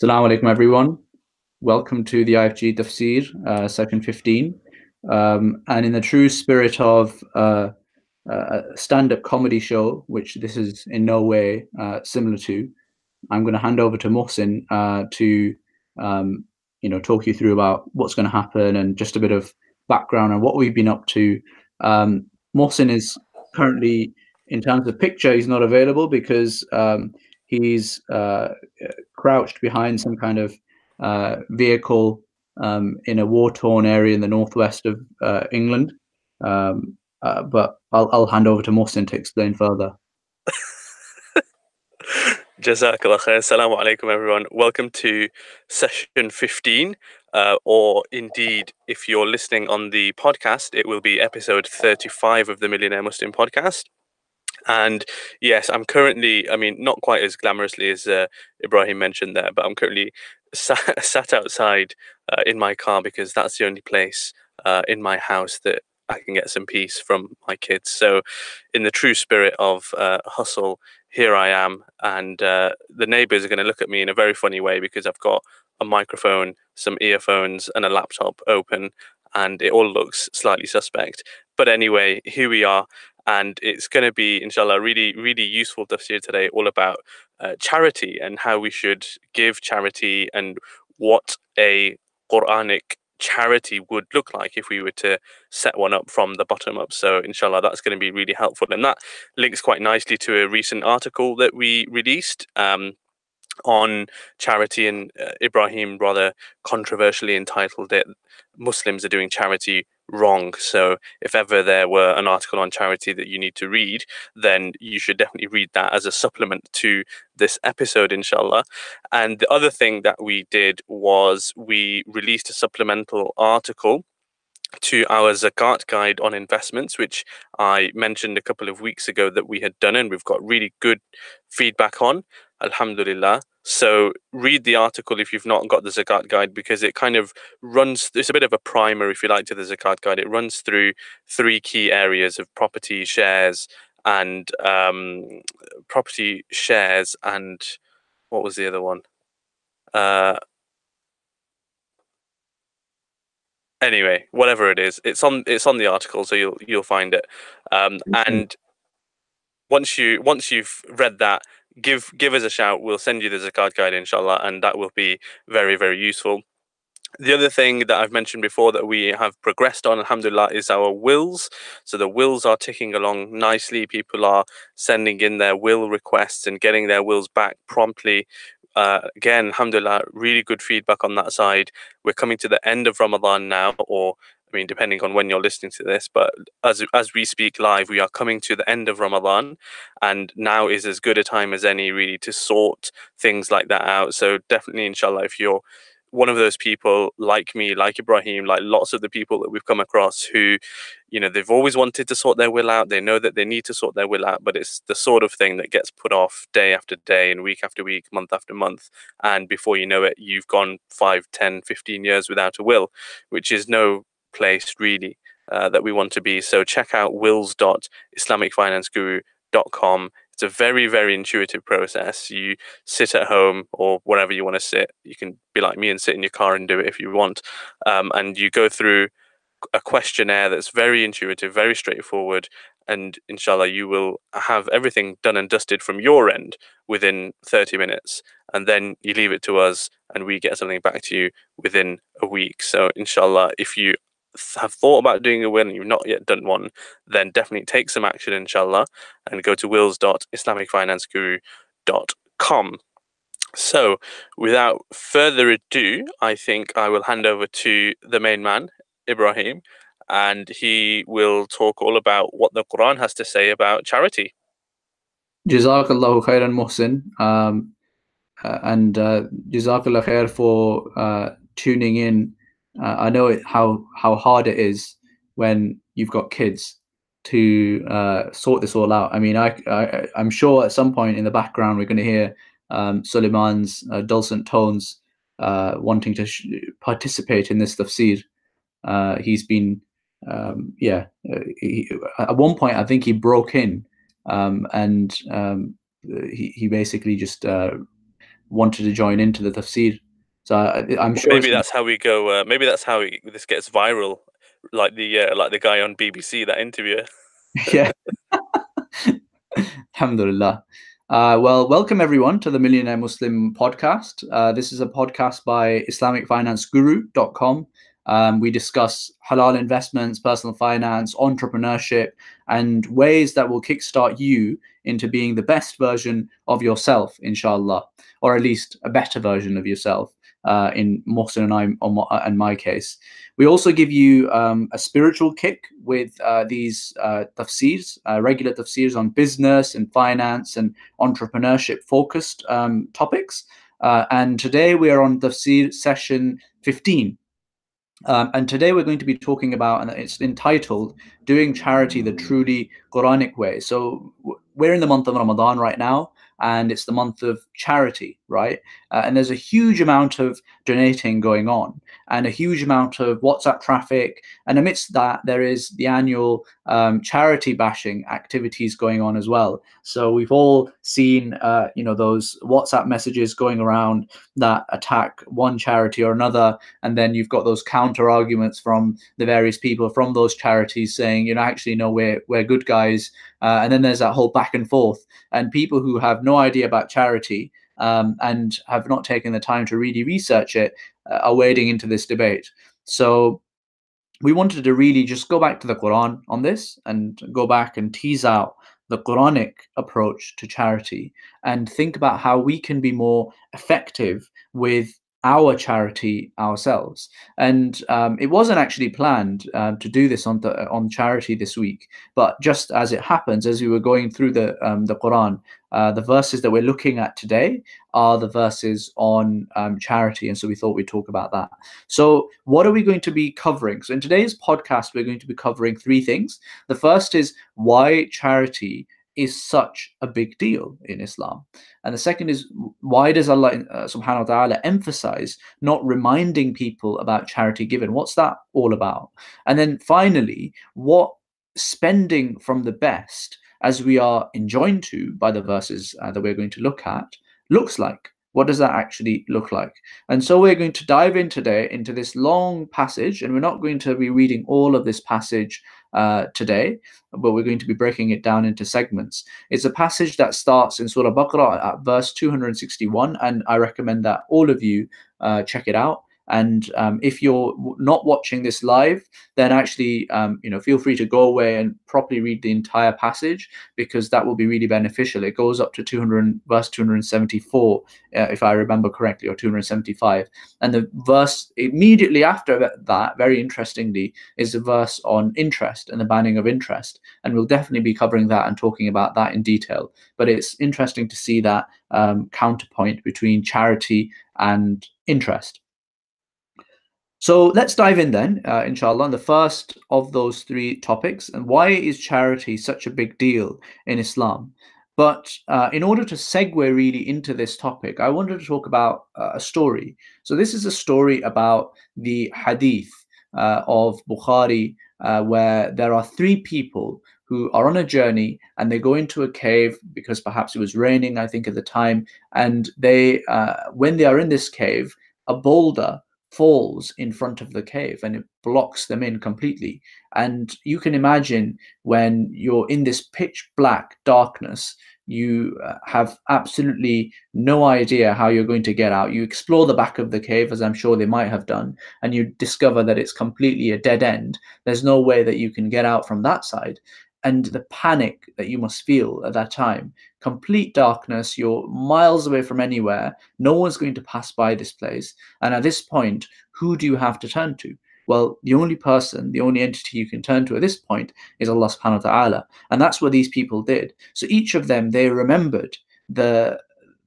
Assalamu alaikum, everyone. Welcome to the IFG Tafsir, uh, second 15. Um, and in the true spirit of uh, a stand-up comedy show, which this is in no way uh, similar to, I'm going to hand over to Mohsin uh, to, um, you know, talk you through about what's going to happen and just a bit of background and what we've been up to. Um, Mohsin is currently, in terms of picture, he's not available because um, he's uh, crouched behind some kind of uh, vehicle um, in a war-torn area in the northwest of uh, England. Um, uh, but I'll, I'll hand over to Mohsin to explain further. Jazakallah khair. Assalamu alaikum, everyone. Welcome to session 15, uh, or indeed, if you're listening on the podcast, it will be episode 35 of the Millionaire Muslim podcast. And yes, I'm currently, I mean, not quite as glamorously as uh, Ibrahim mentioned there, but I'm currently sat, sat outside uh, in my car because that's the only place uh, in my house that I can get some peace from my kids. So, in the true spirit of uh, hustle, here I am. And uh, the neighbors are going to look at me in a very funny way because I've got a microphone, some earphones, and a laptop open, and it all looks slightly suspect. But anyway, here we are and it's going to be inshallah really really useful tafsir today all about uh, charity and how we should give charity and what a quranic charity would look like if we were to set one up from the bottom up. So inshallah that's going to be really helpful. And that links quite nicely to a recent article that we released um, on charity and uh, ibrahim rather controversially entitled it muslims are doing charity wrong. So if ever there were an article on charity that you need to read, then you should definitely read that as a supplement to this episode, inshallah. And the other thing that we did was we released a supplemental article to our zakat guide on investments, which I mentioned a couple of weeks ago that we had done, and we've got really good feedback on. Alhamdulillah. So read the article if you've not got the zakat guide because it kind of runs. It's a bit of a primer, if you like, to the zakat guide. It runs through three key areas of property, shares, and um, property shares, and what was the other one? Uh, anyway, whatever it is, it's on it's on the article, so you'll you'll find it. Um, and once you once you've read that, give give us a shout. We'll send you the zakat guide, inshallah, and that will be very very useful. The other thing that I've mentioned before that we have progressed on, alhamdulillah, is our wills. So the wills are ticking along nicely. People are sending in their will requests and getting their wills back promptly. Uh, again, alhamdulillah, really good feedback on that side. We're coming to the end of Ramadan now, or I mean, depending on when you're listening to this, but as as we speak live, we are coming to the end of Ramadan, and now is as good a time as any really to sort things like that out. So definitely, inshallah, if you're one of those people like me, like Ibrahim, like lots of the people that we've come across who, you know, they've always wanted to sort their will out. They know that they need to sort their will out, but it's the sort of thing that gets put off day after day and week after week, month after month. And before you know it, you've gone 5, 10, 15 years without a will, which is no place really uh, that we want to be. So check out wills.islamicfinanceguru.com. It's a very, very intuitive process. You sit at home or wherever you want to sit. You can be like me and sit in your car and do it if you want. Um, and you go through a questionnaire that's very intuitive, very straightforward, and inshallah you will have everything done and dusted from your end within 30 minutes and then you leave it to us and we get something back to you within a week so inshallah if you have thought about doing a will and you've not yet done one, then definitely take some action, inshallah, and go to wills.islamicfinanceguru.com. So, without further ado, I think I will hand over to the main man, Ibrahim, and he will talk all about what the Quran has to say about charity. Jazakallahu khairan Mohsin. Um, uh, and uh, Jazakallah khair for uh, tuning in uh, I know it, how how hard it is when you've got kids to uh, sort this all out. I mean, I, I am sure at some point in the background we're going to hear um, Suleiman's uh, dulcet tones uh, wanting to sh- participate in this tafsir. Uh, he's been, um, yeah, uh, he, at one point I think he broke in um, and um, he he basically just wanted to join into the tafsir. So I, am sure maybe that's how we go. Uh, maybe that's how we, this gets viral, like the uh, like the guy on BBC that interviewer. yeah. Alhamdulillah. Uh, well, welcome everyone to the Millionaire Muslim podcast. Uh, this is a podcast by IslamicFinanceGuru.com. Um, we discuss halal investments, personal finance, entrepreneurship, and ways that will kickstart you into being the best version of yourself, inshallah, or at least a better version of yourself uh, in Mohsin and I, in my case. We also give you um, a spiritual kick with uh, these uh, tafsirs, uh, regular tafsirs on business and finance and entrepreneurship focused um, topics. Uh, and today we are on tafsir session 15. Um, and today we're going to be talking about, and it's entitled Doing Charity the Truly Quranic Way. So we're in the month of Ramadan right now and it's the month of charity, right? Uh, and there's a huge amount of donating going on and a huge amount of WhatsApp traffic. And amidst that, there is the annual um, charity bashing activities going on as well. So we've all seen, uh, you know, those WhatsApp messages going around that attack one charity or another, and then you've got those counter arguments from the various people from those charities saying, you know, actually, no, we're we're good guys. Uh, and then there's that whole back and forth, and people who have no idea about charity um, and have not taken the time to really research it uh, are wading into this debate. So we wanted to really just go back to the Quran on this and go back and tease out the Quranic approach to charity and think about how we can be more effective with our charity ourselves. And um, it wasn't actually planned uh, to do this on the, on charity this week, but just as it happens, as we were going through the um, the Quran, uh, the verses that we're looking at today are the verses on um, charity, and so we thought we'd talk about that. So, what are we going to be covering? So, in today's podcast, we're going to be covering three things. The first is why charity is such a big deal in Islam. And the second is why does Allah uh, subhanahu wa ta'ala emphasize not reminding people about charity given? What's that all about? And then finally, what spending from the best, as we are enjoined to by the verses uh, that we're going to look at, looks like. What does that actually look like? And so we're going to dive in today into this long passage, and we're not going to be reading all of this passage uh, today, but we're going to be breaking it down into segments. It's a passage that starts in Surah Baqarah at verse 261, and I recommend that all of you uh, check it out. And um, if you're not watching this live, then actually, um, you know, feel free to go away and properly read the entire passage because that will be really beneficial. It goes up to 200 verse 274, uh, if I remember correctly, or 275. And the verse immediately after that, very interestingly, is a verse on interest and the banning of interest. And we'll definitely be covering that and talking about that in detail. But it's interesting to see that um, counterpoint between charity and interest. So let's dive in then, uh, inshallah, on the first of those three topics. And why is charity such a big deal in Islam? But uh, in order to segue really into this topic, I wanted to talk about uh, a story. So this is a story about the hadith uh, of Bukhari, uh, where there are three people who are on a journey and they go into a cave because perhaps it was raining, I think, at the time. And they, uh, when they are in this cave, a boulder falls in front of the cave and it blocks them in completely. And you can imagine when you're in this pitch black darkness, you uh, have absolutely no idea how you're going to get out. You explore the back of the cave, as I'm sure they might have done, and you discover that it's completely a dead end. There's no way that you can get out from that side and the panic that you must feel at that time complete darkness you're miles away from anywhere no one's going to pass by this place and at this point who do you have to turn to? Well the only person the only entity you can turn to at this point is allah subhanahu wa ta'ala and that's what these people did. So each of them they remembered the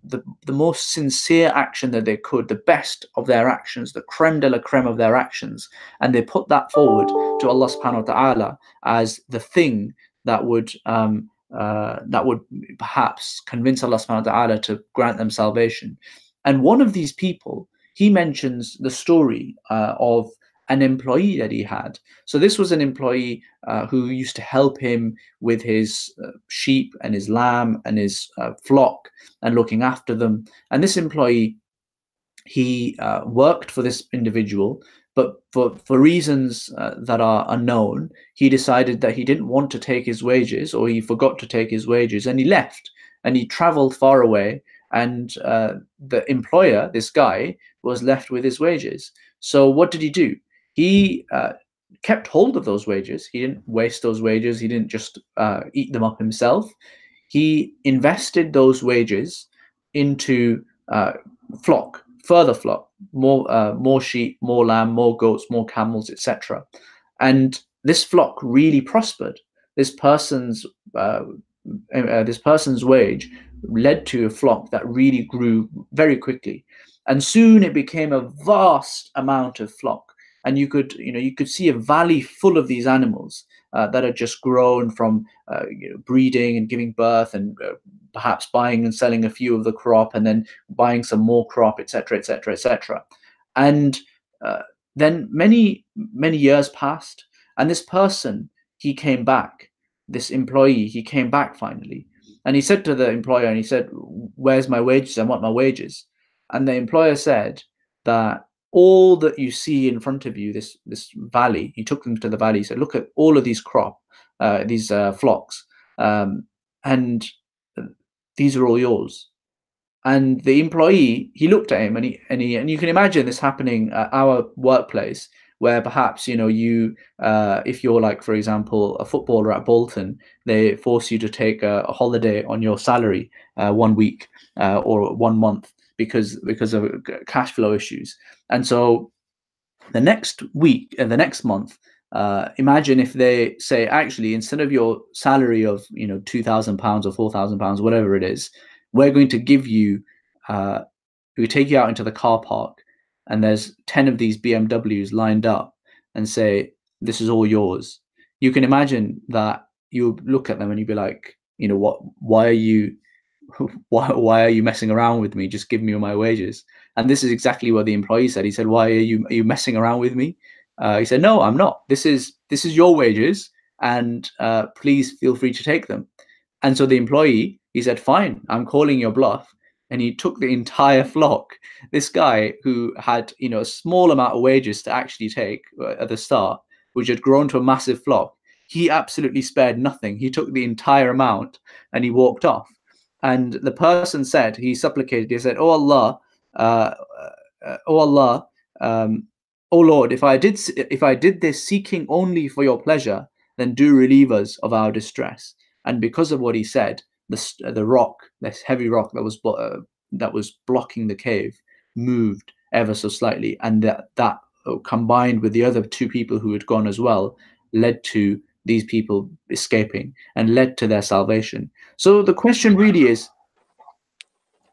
the, the most sincere action that they could, the best of their actions, the creme de la creme of their actions, and they put that forward to Allah subhanahu wa ta'ala as the thing that would um, uh, that would perhaps convince Allah subhanahu wa ta'ala to grant them salvation. And one of these people, he mentions the story uh, of an employee that he had. So this was an employee uh, who used to help him with his uh, sheep and his lamb and his uh, flock and looking after them. And this employee, he uh, worked for this individual, but for, for reasons uh, that are unknown, he decided that he didn't want to take his wages or he forgot to take his wages and he left and he traveled far away and uh, the employer, this guy, was left with his wages. So what did he do? he uh, kept hold of those wages. He didn't waste those wages. He didn't just uh, eat them up himself. He invested those wages into uh, flock, further flock, more uh, more sheep, more lamb, more goats, more camels, etc. And this flock really prospered. This person's uh, uh, this person's wage led to a flock that really grew very quickly, and soon it became a vast amount of flock and you could you know you could see a valley full of these animals uh, that had just grown from uh, you know, breeding and giving birth and uh, perhaps buying and selling a few of the crop and then buying some more crop etc etc etc and uh, then many many years passed and this person he came back this employee he came back finally. And he said to the employer and he said where's my wages i want my wages? And the employer said that all that you see in front of you, this this valley, he took them to the valley. He said, look at all of these crop, uh, these uh, flocks, um, and these are all yours. And the employee, he looked at him, and he and he and you can imagine this happening at our workplace, where perhaps you know you, uh, if you're like for example a footballer at Bolton, they force you to take a, a holiday on your salary uh, one week uh, or one month because because of cash flow issues. And so the next week and uh, the next month, uh, imagine if they say actually instead of your salary of you know two thousand pounds or four thousand pounds, whatever it is, we're going to give you uh, we take you out into the car park and there's 10 of these BMWs lined up and say, This is all yours. You can imagine that you look at them and you'd be like, you know, what why are you why, why are you messing around with me? Just give me my wages. And this is exactly what the employee said. He said, why are you, are you messing around with me? Uh, he said, no, I'm not. This is, this is your wages and uh, please feel free to take them. And so the employee, he said, fine, I'm calling your bluff. And he took the entire flock. This guy who had, you know, a small amount of wages to actually take uh, at the start, which had grown to a massive flock, he absolutely spared nothing. He took the entire amount and he walked off. And the person said, he supplicated, he said, Oh Allah, uh, uh, Oh Allah, um, Oh Lord, if I did if I did this seeking only for your pleasure, then do relieve us of our distress. And because of what he said, the the rock, this heavy rock that was uh, that was blocking the cave, moved ever so slightly, and that that uh, combined with the other two people who had gone as well, led to these people escaping and led to their salvation. So the question really is,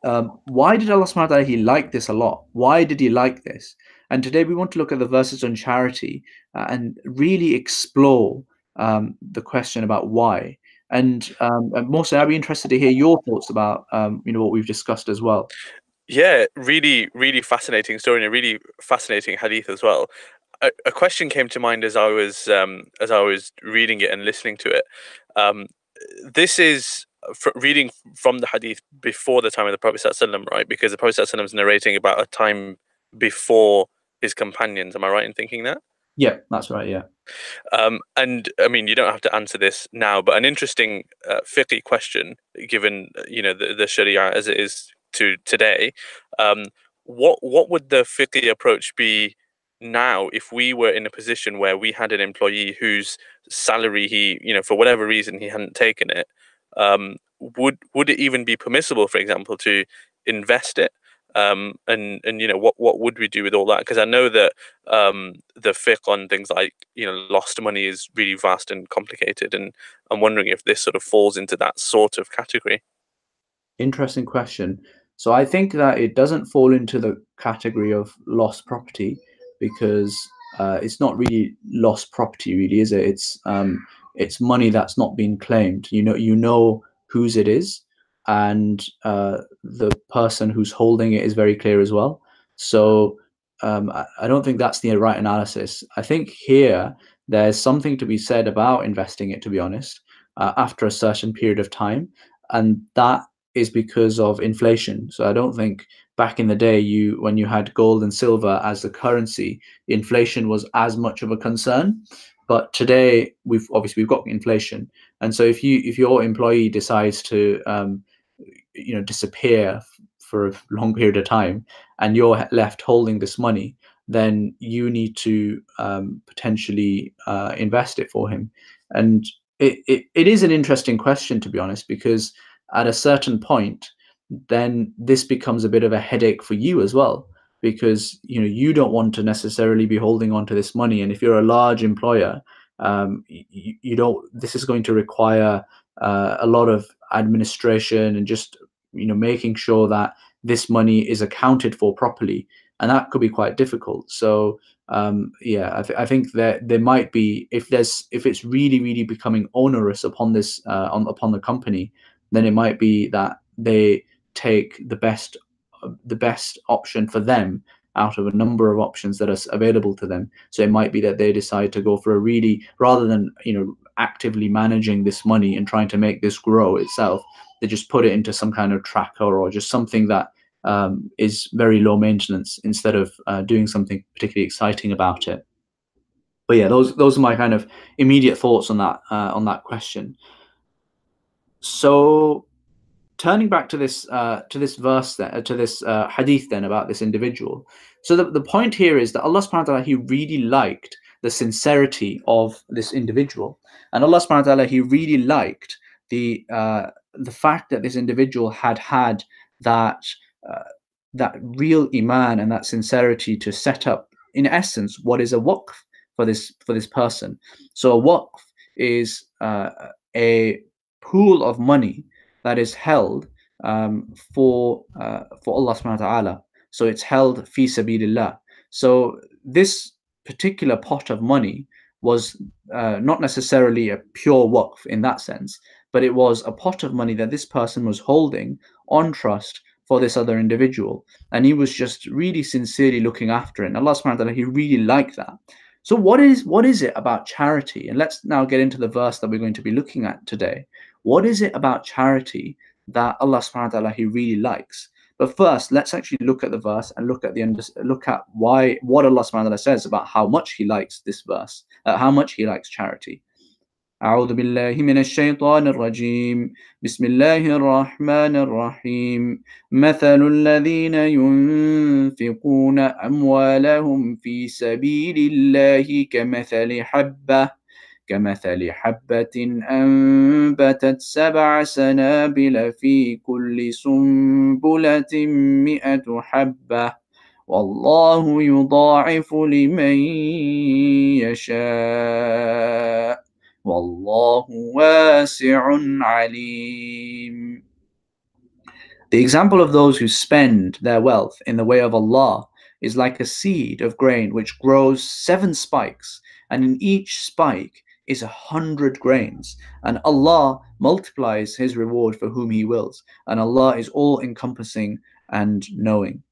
um, why did Allah subhanahu like this a lot? Why did he like this? And today we want to look at the verses on charity uh, and really explore um, the question about why. And um, Mohsin, I'd be interested to hear your thoughts about um, you know what we've discussed as well. Yeah, really, really fascinating story and a really fascinating hadith as well a, a question came to mind as I was um, as I was reading it and listening to it. Um, this is reading from the hadith before the time of the Prophet ﷺ, right? Because the Prophet ﷺ is narrating about a time before his companions. Am I right in thinking that? Yeah, that's right. Yeah. Um, and I mean, you don't have to answer this now, but an interesting uh, fiqh question, given you know the, the Sharia as it is to today. Um, what what would the fiqh approach be now if we were in a position where we had an employee whose salary he you know for whatever reason he hadn't taken it um, would would it even be permissible for example to invest it um, and and you know what what would we do with all that because i know that um, the fiqh on things like you know lost money is really vast and complicated and i'm wondering if this sort of falls into that sort of category interesting question so i think that it doesn't fall into the category of lost property because uh, it's not really lost property, really, is it? It's um, it's money that's not been claimed. You know, you know whose it is, and uh, the person who's holding it is very clear as well. So um, I, I don't think that's the right analysis. I think here there's something to be said about investing it, to be honest, uh, after a certain period of time, and that is because of inflation. So I don't think back in the day you when you had gold and silver as the currency, inflation was as much of a concern. But today we've obviously we've got inflation, and so if you if your employee decides to um, you know disappear for a long period of time and you're left holding this money then you need to um, potentially uh, invest it for him. And it, it, it is an interesting question to be honest because at a certain point then this becomes a bit of a headache for you as well because you know you don't want to necessarily be holding on to this money and if you're a large employer um, you, you don't this is going to require uh, a lot of administration and just you know making sure that this money is accounted for properly. And that could be quite difficult. So um, yeah I, th- I, think that there might be if there's if it's really really becoming onerous upon this uh, on upon the company then it might be that they take the best the best option for them out of a number of options that are available to them so it might be that they decide to go for a really rather than you know actively managing this money and trying to make this grow itself they just put it into some kind of tracker or just something that um, is very low maintenance instead of uh, doing something particularly exciting about it. But yeah, those those are my kind of immediate thoughts on that uh, on that question. So, turning back to this uh, to this verse then, to this uh, hadith then about this individual. So the, the point here is that Allah Subhanahu wa Taala He really liked the sincerity of this individual, and Allah Subhanahu wa Taala He really liked the uh, the fact that this individual had had that uh, that real iman and that sincerity to set up in essence what is a waqf for this for this person so a waqf is uh, a pool of money that is held um, for uh, for Allah subhanahu wa ta'ala so it's held fi sabilillah so this particular pot of money was uh, not necessarily a pure waqf in that sense but it was a pot of money that this person was holding on trust for this other individual. And he was just really sincerely looking after it. And Allah subhanahu wa ta'ala, he really liked that. So what is what is it about charity? And let's now get into the verse that we're going to be looking at today. What is it about charity that Allah subhanahu wa ta'ala he really likes? But first, let's actually look at the verse and look at the look at why what Allah subhanahu wa ta'ala says about how much he likes this verse, uh, how much he likes charity. أعوذ بالله من الشيطان الرجيم بسم الله الرحمن الرحيم مثل الذين ينفقون أموالهم في سبيل الله كمثل حبة كمثل حبة أنبتت سبع سنابل في كل سنبلة مئة حبة والله يضاعف لمن يشاء Wallahu wasi'un alim. The example of those who spend their wealth in the way of Allah is like a seed of grain which grows seven spikes, and in each spike is a hundred grains. And Allah multiplies His reward for whom He wills, and Allah is all encompassing and knowing.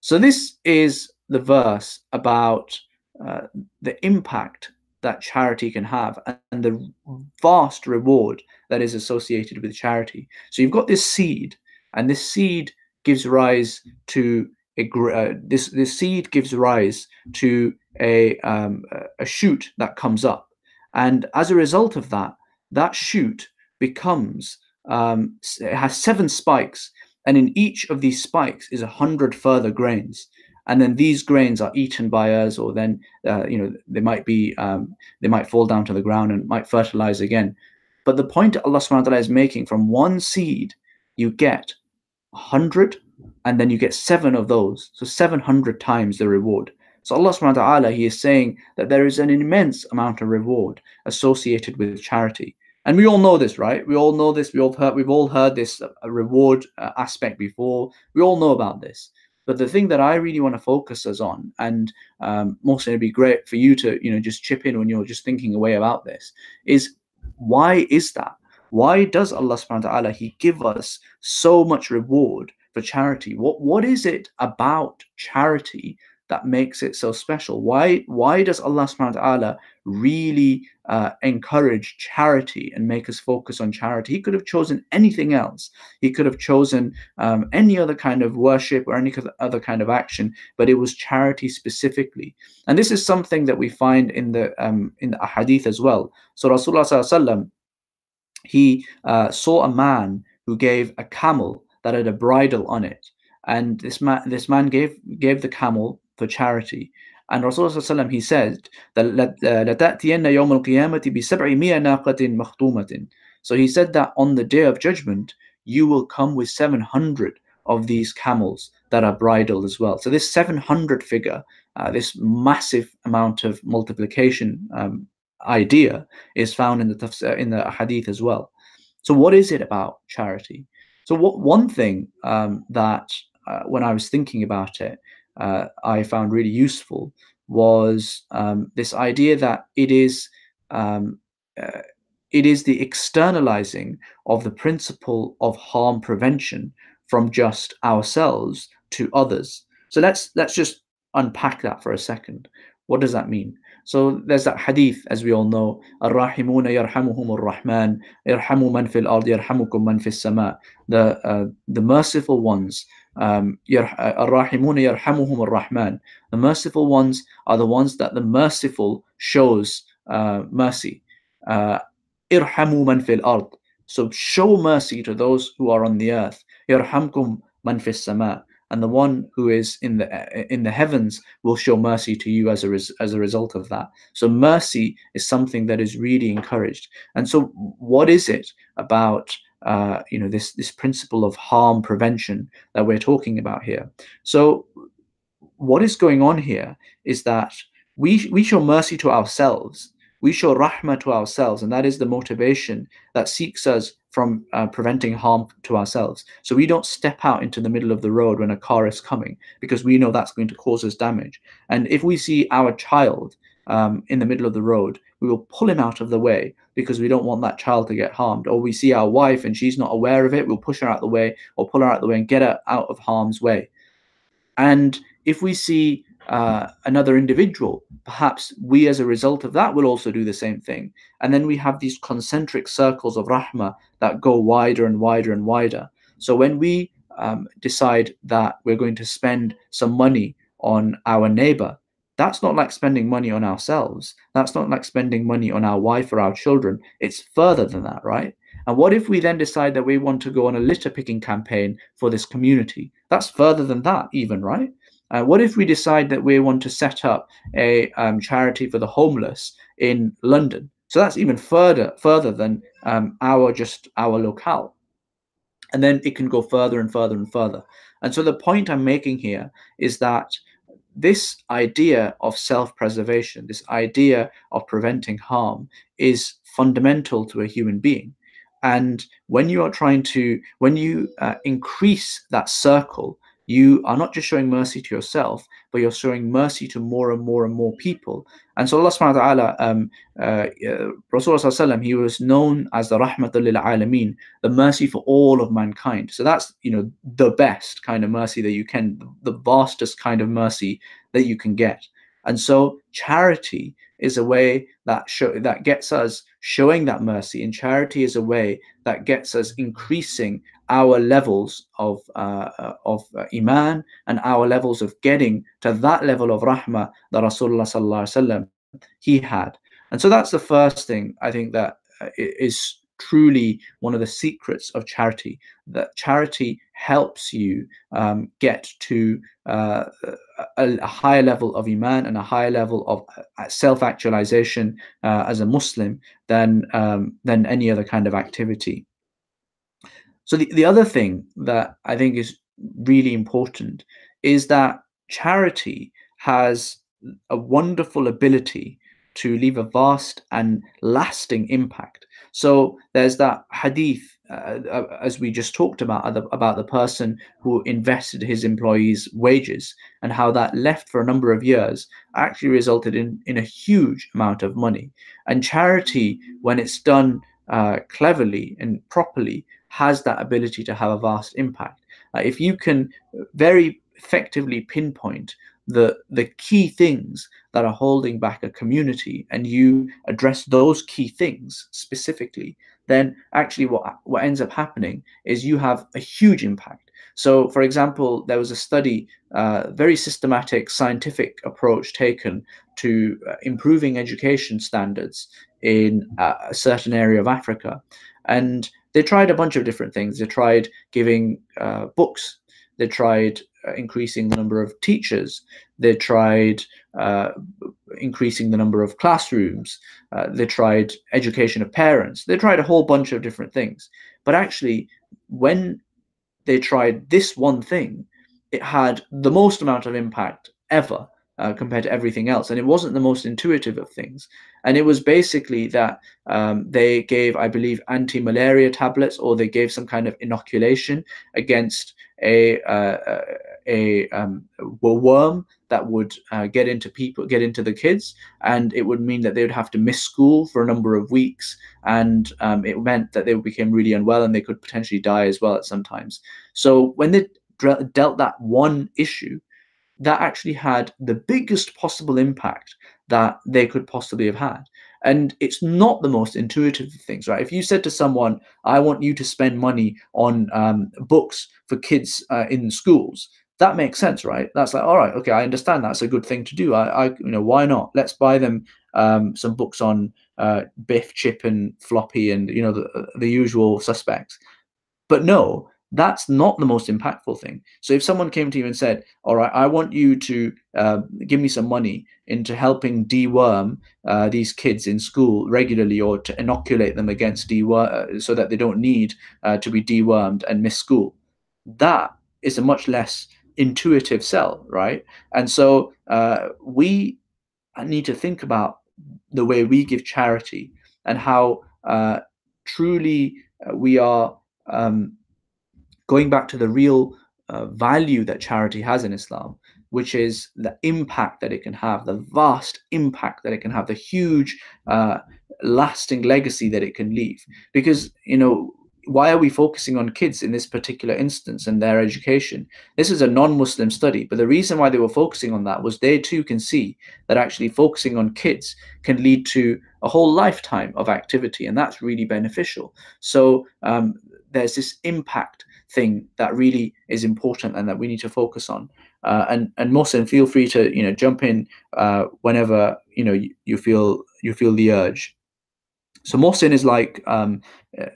So, this is the verse about uh, the impact that charity can have and the vast reward that is associated with charity. So you've got this seed, and this seed gives rise to a uh, this this seed gives rise to a um, a shoot that comes up, and as a result of that, that shoot becomes um, it has seven spikes, and in each of these spikes is a hundred further grains. And then these grains are eaten by us or then uh, you know they might be um, they might fall down to the ground and might fertilize again. But the point allah subhanahu wa ta'ala is making from one seed you get 100 and then you get seven of those. So 700 times the reward so allah subhanahu wa ta'ala he is saying that there is an immense amount of reward associated with charity. And we all know this right? We all know this. We all heard we've all heard this uh, reward uh, aspect before. We all know about this. But the thing that I really want to focus us on, and um, mostly it'd be great for you to, you know, just chip in when you're just thinking away about this, is why is that? Why does Allah subhanahu wa ta'ala He give us so much reward for charity? What what is it about charity that makes it so special? Why why does Allah subhanahu wa ta'ala really uh, encourage charity and make us focus on charity? He could have chosen anything else. He could have chosen um, any other kind of worship or any other kind of action, but it was charity specifically. And this is something that we find in the um, in the hadith as well. So Rasulullah sallallahu he uh, saw a man who gave a camel that had a bridle on it and this man this man gave gave the camel for charity. And Rasulullah he said that uh, so he said that on the day of judgment you will come with 700 of these camels that are bridled as well. So this 700 figure uh, this massive amount of multiplication um, idea is found in the in the hadith as well. So what is it about charity? So what one thing um, that uh, when I was thinking about it, uh, I found really useful was um, this idea that it is um, uh, it is the externalizing of the principle of harm prevention from just ourselves to others. So let's let's just unpack that for a second. What does that mean? So there's that hadith, as we all know, الراحمون يرحمهم الرحمن يرحم من في الأرض يرحمكم من في السماء. The uh, the merciful ones um, الراحمون يرحمهم الرحمن. The merciful ones are the ones that the merciful shows uh, mercy. Uh, ارحموا من في الأرض. So show mercy to those who are on the earth. يرحمكم من في السماء. And the one who is in the in the heavens will show mercy to you as a res, as a result of that. So mercy is something that is really encouraged. And so, what is it about uh, you know this this principle of harm prevention that we're talking about here. So what is going on here is that we we show mercy to ourselves, we show rahmah to ourselves, and that is the motivation that seeks us from uh, preventing harm to ourselves. So we don't step out into the middle of the road when a car is coming because we know that's going to cause us damage. And if we see our child um, in the middle of the road, we will pull him out of the way because we don't want that child to get harmed. Or we see our wife and she's not aware of it, we'll push her out of the way or pull her out of the way and get her out of harm's way. And if we see uh, another individual, perhaps we as a result of that will also do the same thing. And then we have these concentric circles of rahmah that go wider and wider and wider. So when we um, decide that we're going to spend some money on our neighbor, that's not like spending money on ourselves. That's not like spending money on our wife or our children. It's further than that, right? And what if we then decide that we want to go on a litter picking campaign for this community? That's further than that, even, right? Uh, what if we decide that we want to set up a um, charity for the homeless in London? So that's even further further than um, our just our locale, and then it can go further and further and further. And so the point I'm making here is that this idea of self-preservation, this idea of preventing harm, is fundamental to a human being. And when you are trying to, when you uh, increase that circle you are not just showing mercy to yourself, but you're showing mercy to more and more and more people. And so Allah subhanahu wa ta'ala, um, uh, uh, Rasulullah he was known as the rahmatul lil alameen, the mercy for all of mankind. So that's, you know, the best kind of mercy that you can, the vastest kind of mercy that you can get. And so charity is a way that show, that gets us showing that mercy, and charity is a way that gets us increasing our levels of uh, uh of iman and our levels of getting to that level of rahmah that Rasulullah sallallahu he had. And so that's the first thing I think that uh, truly one of the secrets of charity that charity helps you um, get to uh, a, a, higher level of iman and a higher level of uh, self-actualization uh, as a muslim than um, than any other kind of activity. So the, the other thing that i think is really important is that charity has a wonderful ability to leave a vast and lasting impact. So there's that hadith, uh, uh, as we just talked about, about the person who invested his employees' wages and how that left for a number of years actually resulted in, in a huge amount of money. And charity, when it's done uh, cleverly and properly, has that ability to have a vast impact. Uh, if you can very effectively pinpoint the the key things that are holding back a community and you address those key things specifically then actually what what ends up happening is you have a huge impact. So for example there was a study uh, very systematic scientific approach taken to uh, improving education standards in a certain area of africa. And they tried a bunch of different things. They tried giving uh, books. They tried uh, increasing the number of teachers. They tried uh, increasing the number of classrooms. Uh, they tried education of parents. They tried a whole bunch of different things. But actually, when they tried this one thing, it had the most amount of impact ever uh, compared to everything else. And it wasn't the most intuitive of things. And it was basically that um, they gave, I believe, anti malaria tablets or they gave some kind of inoculation against a, uh, a, um, a worm that would uh, get into people, get into the kids, and it would mean that they would have to miss school for a number of weeks, and um, it meant that they became really unwell and they could potentially die as well at sometimes. So when they dealt that one issue, that actually had the biggest possible impact that they could possibly have had. And it's not the most intuitive of things, right? If you said to someone, I want you to spend money on um, books for kids uh, in schools, that makes sense, right? That's like, all right, okay, I understand that's a good thing to do. I, I you know, why not? Let's buy them um, some books on uh, Biff, Chip, and Floppy, and you know the the usual suspects. But no, that's not the most impactful thing. So if someone came to you and said, "All right, I want you to uh, give me some money into helping deworm uh, these kids in school regularly, or to inoculate them against deworm, uh, so that they don't need uh, to be dewormed and miss school," that is a much less intuitive sell, right? And so uh, we need to think about the way we give charity and how uh, truly we are. Um, going back to the real uh, value that charity has in Islam, which is the impact that it can have, the vast impact that it can have, the huge uh, lasting legacy that it can leave. Because, you know, why are we focusing on kids in this particular instance and their education? This is a non Muslim study, but the reason why they were focusing on that was they too can see that actually focusing on kids can lead to a whole lifetime of activity, and that's really beneficial. So um, there's this impact thing that really is important and that we need to focus on. Uh, and and Mohsin, feel free to you know jump in uh, whenever you know you, you, feel you feel the urge. So Mohsin is like um,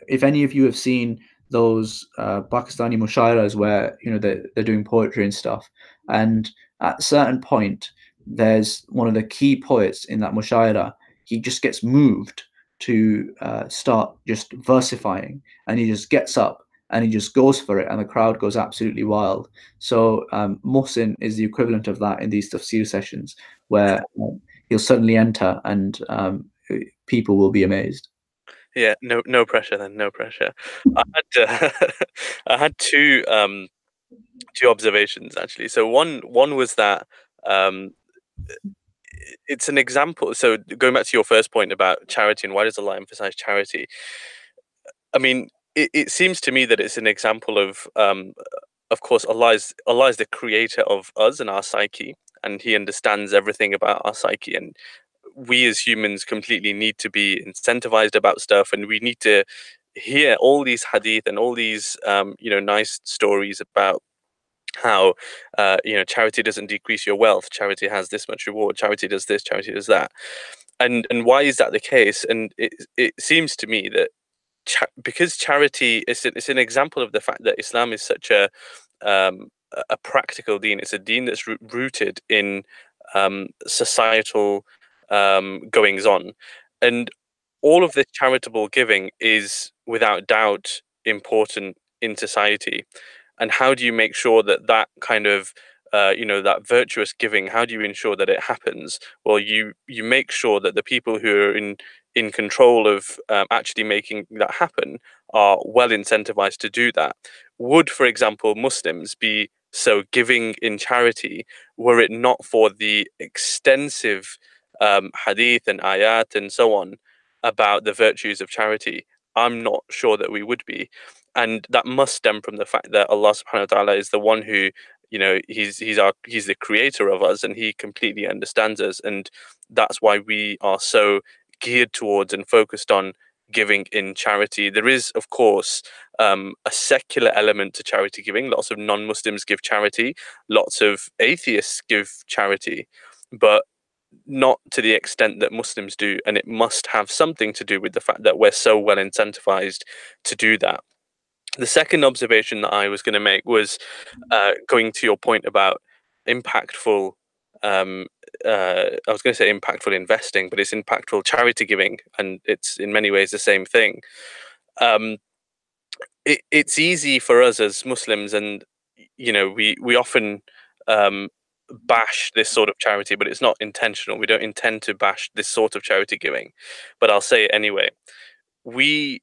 if any of you have seen those uh, Pakistani mushairas where you know they're, they're doing poetry and stuff, and at a certain point there's one of the key poets in that mushaira. He just gets moved to uh, start just versifying, and he just gets up and he just goes for it, and the crowd goes absolutely wild. So um, Mohsin is the equivalent of that in these tafsir sessions, where um, he'll suddenly enter, and um, people will be amazed. Yeah, no, no pressure then, no pressure. I had, uh, I had two, um, two observations actually. So one, one was that um, it's an example. So going back to your first point about charity and why does the Allah emphasize charity? I mean, it, it seems to me that it's an example of um, of course Allah is Allah is the creator of us and our psyche and he understands everything about our psyche and we as humans completely need to be incentivized about stuff and we need to hear all these hadith and all these um, you know nice stories about how uh, you know charity doesn't decrease your wealth charity has this much reward charity does this charity does that and and why is that the case and it, it seems to me that cha- because charity is it's an example of the fact that Islam is such a um, a practical deen. It's a deen that's rooted in um, societal um, goings on, and all of this charitable giving is without doubt important in society. And how do you make sure that that kind of uh, you know that virtuous giving how do you ensure that it happens well you you make sure that the people who are in in control of um, actually making that happen are well incentivized to do that. Would, for example, Muslims be so giving in charity were it not for the extensive um, hadith and ayat and so on about the virtues of charity? I'm not sure that we would be. And that must stem from the fact that Allah subhanahu wa ta'ala is the one who you know he's he's our he's the creator of us and he completely understands us and that's why we are so geared towards and focused on giving in charity there is of course um, a secular element to charity giving lots of non-muslims give charity lots of atheists give charity but not to the extent that Muslims do, and it must have something to do with the fact that we're so well incentivized to do that. The second observation that I was going to make was uh, going to your point about impactful. Um, uh, I was going to say impactful investing, but it's impactful charity giving, and it's in many ways the same thing. Um, it, it's easy for us as Muslims, and you know, we we often um, bash this sort of charity, but it's not intentional. We don't intend to bash this sort of charity giving, but I'll say it anyway. We,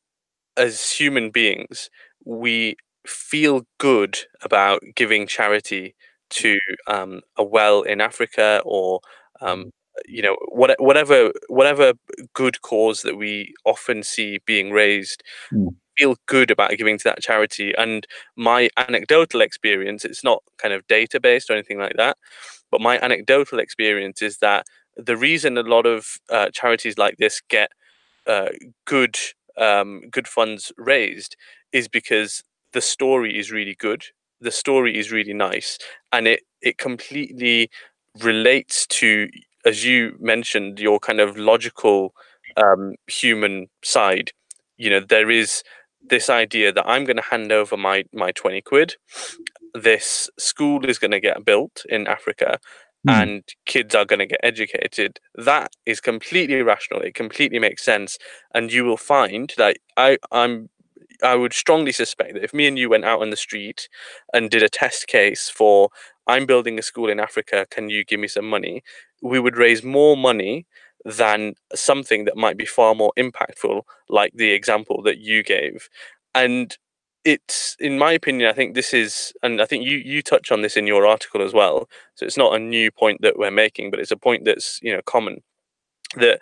as human beings, we feel good about giving charity to um, a well in Africa or um, you know what, whatever whatever good cause that we often see being raised. Mm feel good about giving to that charity. And my anecdotal experience, it's not kind of data based or anything like that, but my anecdotal experience is that the reason a lot of uh, charities like this get uh, good um, good funds raised is because the story is really good, the story is really nice, and it it completely relates to, as you mentioned, your kind of logical um, human side. You know, there is this idea that I'm going to hand over my my 20 quid. This school is going to get built in Africa mm. and kids are going to get educated. That is completely rational. It completely makes sense. And you will find that I, I'm I would strongly suspect that if me and you went out on the street and did a test case for I'm building a school in Africa, can you give me some money? We would raise more money than something that might be far more impactful, like the example that you gave. And it's, in my opinion, I think this is, and I think you you touch on this in your article as well. So it's not a new point that we're making, but it's a point that's you know common that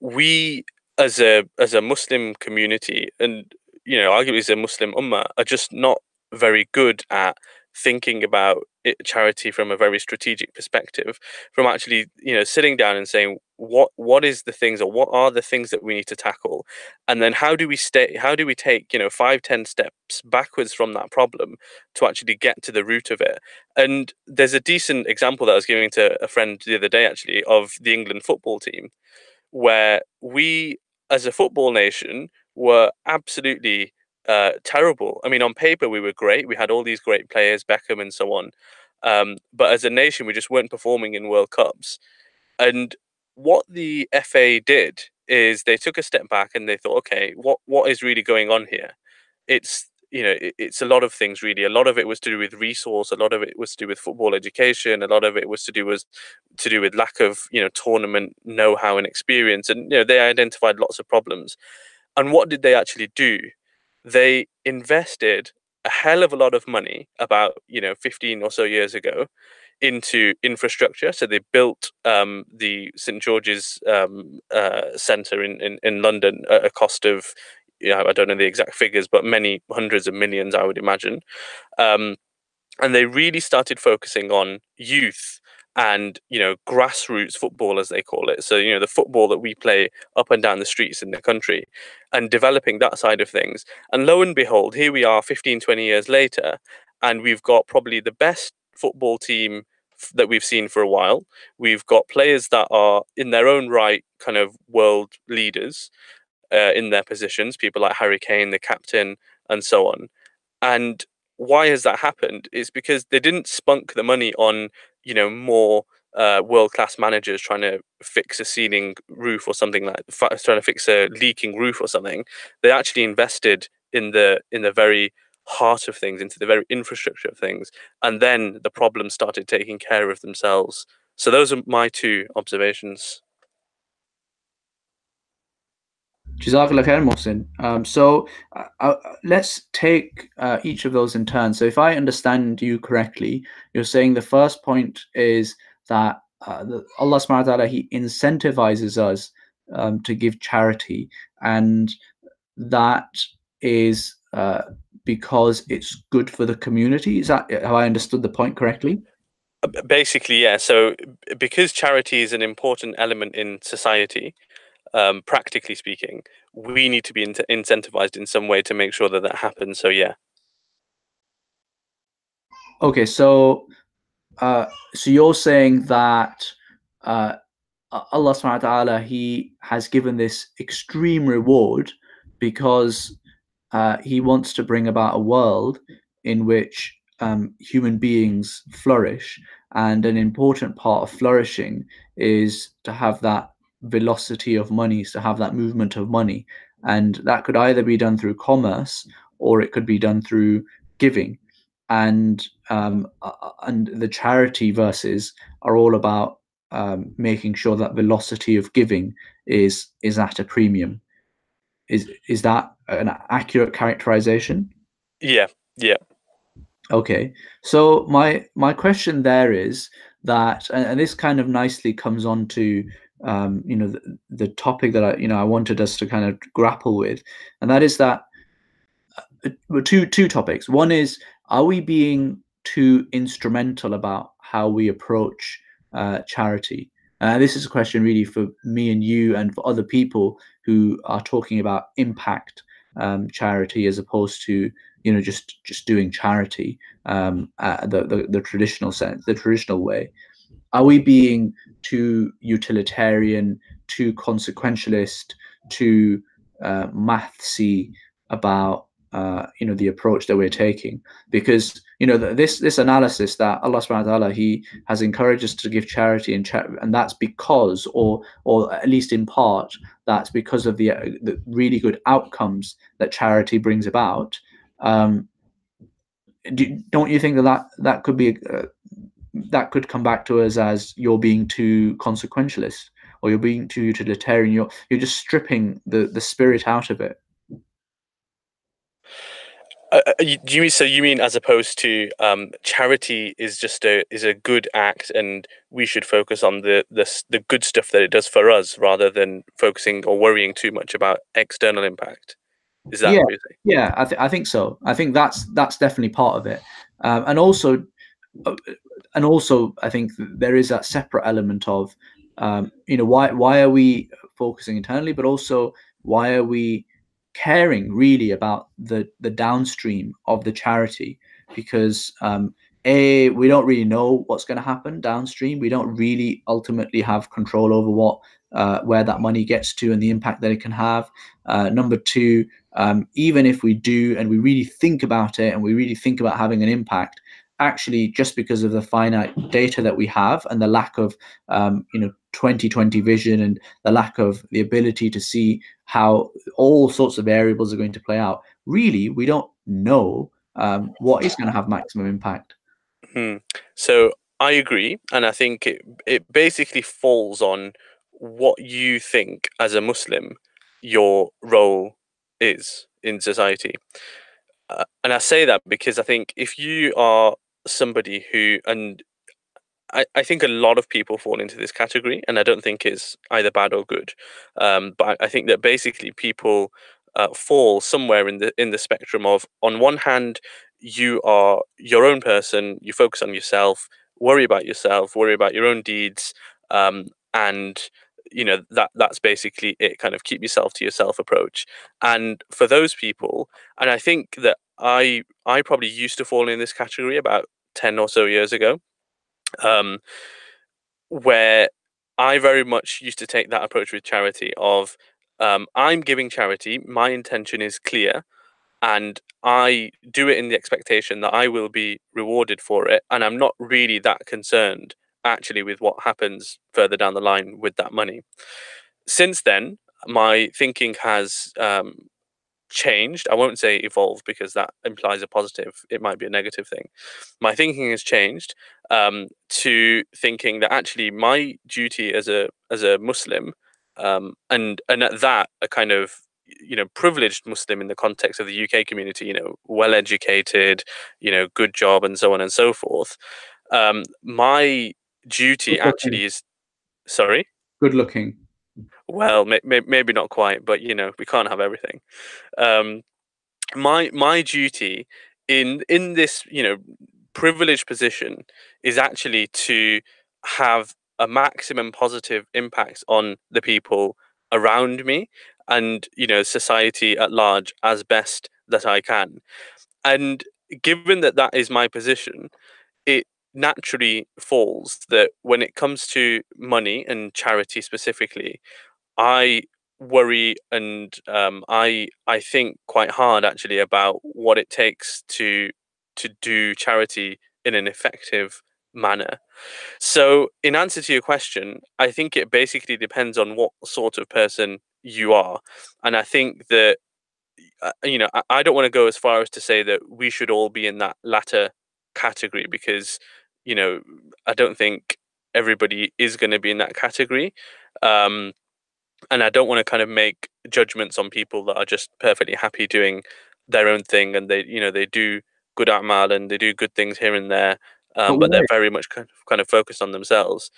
we as a as a Muslim community and you know arguably as a Muslim ummah are just not very good at thinking about it, charity from a very strategic perspective from actually you know sitting down and saying what what is the things or what are the things that we need to tackle and then how do we stay how do we take you know five ten steps backwards from that problem to actually get to the root of it and there's a decent example that i was giving to a friend the other day actually of the england football team where we as a football nation were absolutely uh, terrible. I mean, on paper we were great. We had all these great players, Beckham and so on. Um, but as a nation, we just weren't performing in World Cups. And what the FA did is they took a step back and they thought, okay, what what is really going on here? It's you know, it, it's a lot of things really. A lot of it was to do with resource. A lot of it was to do with football education. A lot of it was to do with to do with lack of you know tournament know-how and experience. And you know, they identified lots of problems. And what did they actually do? they invested a hell of a lot of money about you know 15 or so years ago into infrastructure. So they built um, the st george's um, uh, center in, in, in london at a cost of you know, i don't know the exact figures but many hundreds of millions i would imagine. Um, and they really started focusing on youth and you know grassroots football as they call it. So you know the football that we play up and down the streets in the country and developing that side of things. And lo and behold here we are 15 20 years later and we've got probably the best football team that we've seen for a while. We've got players that are in their own right kind of world leaders uh, in their positions people like harry kane the captain and so on. And why has that happened? Is because they didn't spunk the money on you know more uh, world class managers trying to fix a ceiling roof or something like trying to fix a leaking roof or something. They actually invested in the in the very heart of things, into the very infrastructure of things, and then the problems started taking care of themselves. So those are my two observations. Jazakallah khair, Mohsin. Um, so uh, uh, let's take uh, each of those in turn. So if I understand you correctly, you're saying the first point is that uh, Allah subhanahu wa ta'ala, He incentivizes us um, to give charity. And that is uh, because it's good for the community. Is that how I understood the point correctly? Uh, basically, yeah. So because charity is an important element in society, um, practically speaking, we need to be in- incentivized in some way to make sure that that happens. So yeah. Okay, so uh, so you're saying that uh, Allah subhanahu wa ta'ala, He has given this extreme reward because uh, He wants to bring about a world in which um, human beings flourish. And an important part of flourishing is to have that velocity of money, to have that movement of money. And that could either be done through commerce or it could be done through giving. And um, and the charity verses are all about um, making sure that velocity of giving is is at a premium. Is is that an accurate characterization? Yeah, yeah. Okay, so my my question there is that, and, this kind of nicely comes on to um, you know the, the topic that I you know I wanted us to kind of grapple with, and that is that uh, two two topics. One is are we being too instrumental about how we approach uh, charity? Uh, this is a question really for me and you and for other people who are talking about impact um, charity as opposed to you know just just doing charity um, uh, the, the the traditional sense, the traditional way. Are we being too utilitarian, too consequentialist, too uh, mathsy about uh, you know the approach that we're taking. Because you know this this analysis that Allah subhanahu wa ta'ala he has encouraged us to give charity and cha- and that's because or or at least in part that's because of the, uh, the really good outcomes that charity brings about. Um, do, not you think that that, that could be uh, that could come back to us as you're being too consequentialist or you're being too utilitarian you're you're just stripping the the spirit out of it uh, uh you mean so? You mean as opposed to um, charity is just a is a good act, and we should focus on the, the the good stuff that it does for us, rather than focusing or worrying too much about external impact. Is that yeah, what you're? Yeah, I, th- I think so. I think that's that's definitely part of it, um, and also, uh, and also, I think there is that separate element of, um, you know, why why are we focusing internally, but also why are we caring really about the the downstream of the charity because um, a we don't really know what's going to happen downstream. We don't really ultimately have control over what uh, where that money gets to and the impact that it can have. Uh, number two um, even if we do and we really think about it and we really think about having an impact actually just because of the finite data that we have and the lack of um, you know 2020 vision and the lack of the ability to see how all sorts of variables are going to play out really we don't know um, what is going to have maximum impact hmm. so i agree and i think it, it basically falls on what you think as a muslim your role is in society uh, and i say that because i think if you are somebody who and I, I think a lot of people fall into this category and I don't think it's either bad or good. Um, but I, think that basically people uh, fall somewhere in the in the spectrum of on one hand you are your own person, you focus on yourself, worry about yourself, worry about your own deeds, um, and you know that that's basically it kind of keep yourself to yourself approach. And for those people and i think that i i probably used to fall in this category about 10 or so years ago um, where I very much used to take that approach with charity of um, I'm giving charity, my intention is clear, and I do it in the expectation that I will be rewarded for it, and I'm not really that concerned actually with what happens further down the line with that money. Since then, my thinking has um, changed. I won't say evolved because that implies a positive. It might be a negative thing. My thinking has changed um, to thinking that actually my duty as a as a Muslim, um, and and at that a kind of you know privileged Muslim in the context of the UK community, you know, well educated, you know, good job, and so on and so forth. Um, my duty actually is sorry. Good looking well, may, may, maybe not quite, but you know, we can't have everything. Um, my my duty in in this you know privileged position is actually to have a maximum positive impact on the people around me and you know society at large as best that I can. And given that that is my position, it naturally falls that when it comes to money and charity specifically, I worry and um, I I think quite hard actually about what it takes to to do charity in an effective manner. So, in answer to your question, I think it basically depends on what sort of person you are, and I think that uh, you know I, I don't want to go as far as to say that we should all be in that latter category because you know I don't think everybody is going to be in that category. Um, and I don't want to kind of make judgments on people that are just perfectly happy doing their own thing and they you know they do good a'mal and they do good things here and there um, but they're very much kind of, kind of focused on themselves.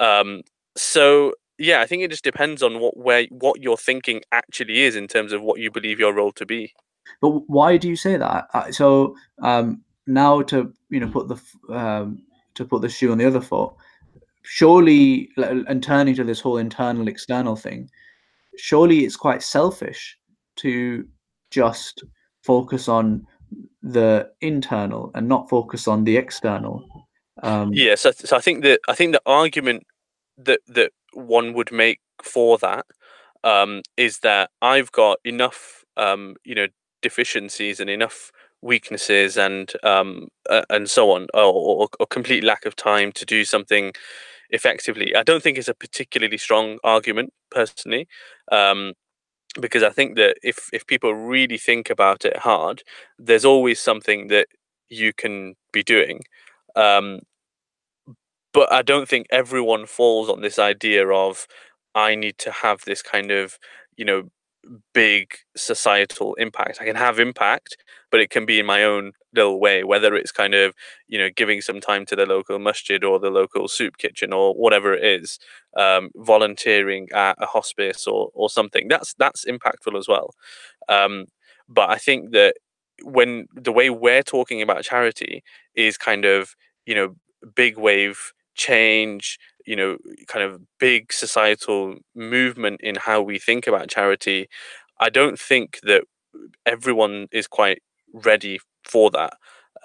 Um, so yeah i think it just depends on what where what your thinking actually is in terms of what you believe your role to be. But why do you say that? So um, now to you know put the um, to put the shoe on the other foot. Surely and turning to this whole internal external thing surely it's quite selfish to just focus on the internal and not focus on the external. Um, yeah so, so i think that i think the argument that that one would make for that um, is that i've got enough um, you know deficiencies and enough weaknesses and um, uh, and so on or, or, or complete lack of time to do something effectively. I don't think it's a particularly strong argument personally, um, because I think that if if people really think about it hard, there's always something that you can be doing. Um, but I don't think everyone falls on this idea of I need to have this kind of you know big societal impact. I can have impact, but it can be in my own little way, whether it's kind of, you know, giving some time to the local masjid or the local soup kitchen or whatever it is, um, volunteering at a hospice or, or something. That's that's impactful as well. Um, but I think that when the way we're talking about charity is kind of, you know, big wave change, you know kind of big societal movement in how we think about charity i don't think that everyone is quite ready for that.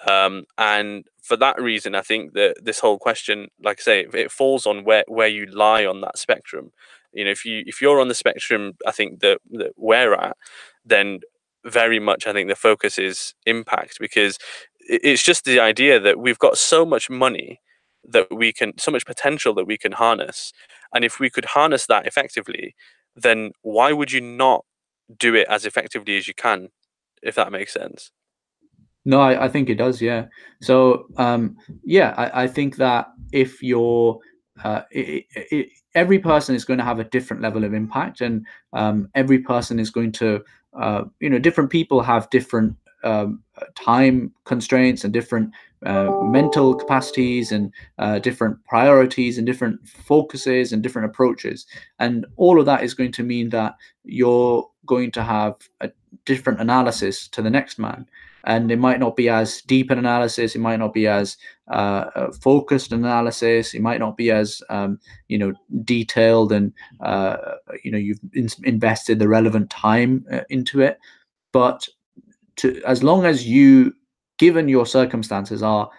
Um, and for that reason i think that this whole question like i say it falls on where where you lie on that spectrum. You know if you if you're on the spectrum i think that, that we're at then very much i think the focus is impact because it's just the idea that we've got so much money that we can so much potential that we can harness. And if we could harness that effectively then why would you not do it as effectively as you can if that makes sense? No i, I think it does yeah. So um yeah i, I think that if you're uh, it, it, every person is going to have a different level of impact and um, every person is going to uh, you know different people have different um, time constraints and different uh, mental capacities and uh, different priorities and different focuses and different approaches. And all of that is going to mean that you're going to have a different analysis to the next man. And it might not be as deep an analysis. It might not be as uh, focused analysis. It might not be as um, you know detailed and uh, you know you've in invested the relevant time uh, into it. But to as long as you given your circumstances, are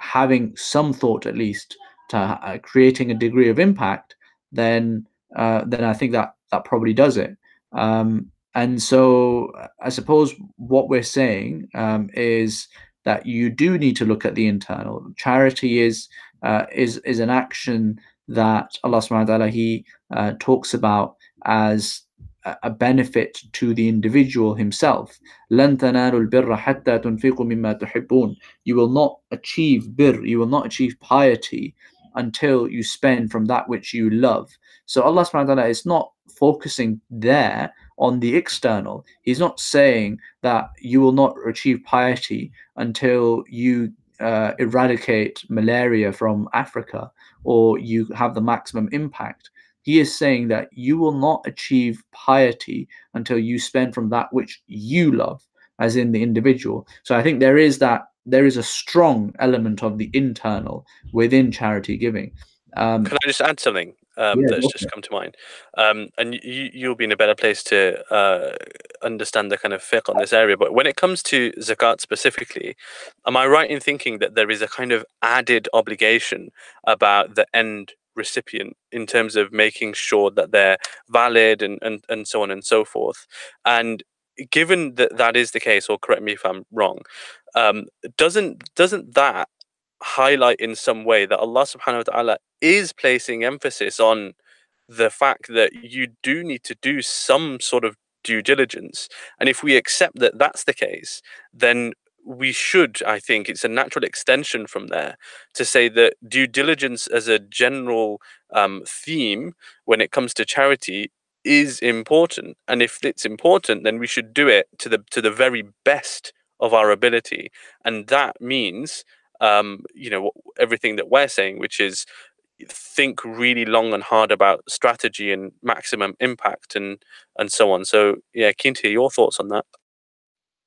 having some thought at least to uh, creating a degree of impact, then uh, then I think that that probably does it. Um, and so I suppose what we're saying um, is that you do need to look at the internal. Charity is uh, is is an action that Allah Subhanahu wa Taala He uh, talks about as a benefit to the individual himself. You will not achieve bir, you will not achieve piety until you spend from that which you love. So Allah subhanahu wa ta'ala is not focusing there on the external. He's not saying that you will not achieve piety until you uh, eradicate malaria from Africa or you have the maximum impact. He is saying that you will not achieve piety until you spend from that which you love. as in the individual. So I think there is that there is a strong element of the internal within charity giving. Um, Can I just add something um, yeah, that's just come to mind? Um, and you, you'll be in a better place to uh, understand the kind of fiqh on this area. But when it comes to zakat specifically, am I right in thinking that there is a kind of added obligation about the end recipient in terms of making sure that they're valid and, and, and so on and so forth? And given that that is the case, or correct me if I'm wrong, um, doesn't doesn't that highlight in some way that Allah subhanahu wa ta'ala is placing emphasis on the fact that you do need to do some sort of due diligence. And if we accept that that's the case, then we should, I think, it's a natural extension from there to say that due diligence as a general um, theme when it comes to charity is important. And if it's important, then we should do it to the to the very best of our ability. And that means um, you know everything that we're saying, which is think really long and hard about strategy and maximum impact and and so on. So yeah, keen to hear your thoughts on that.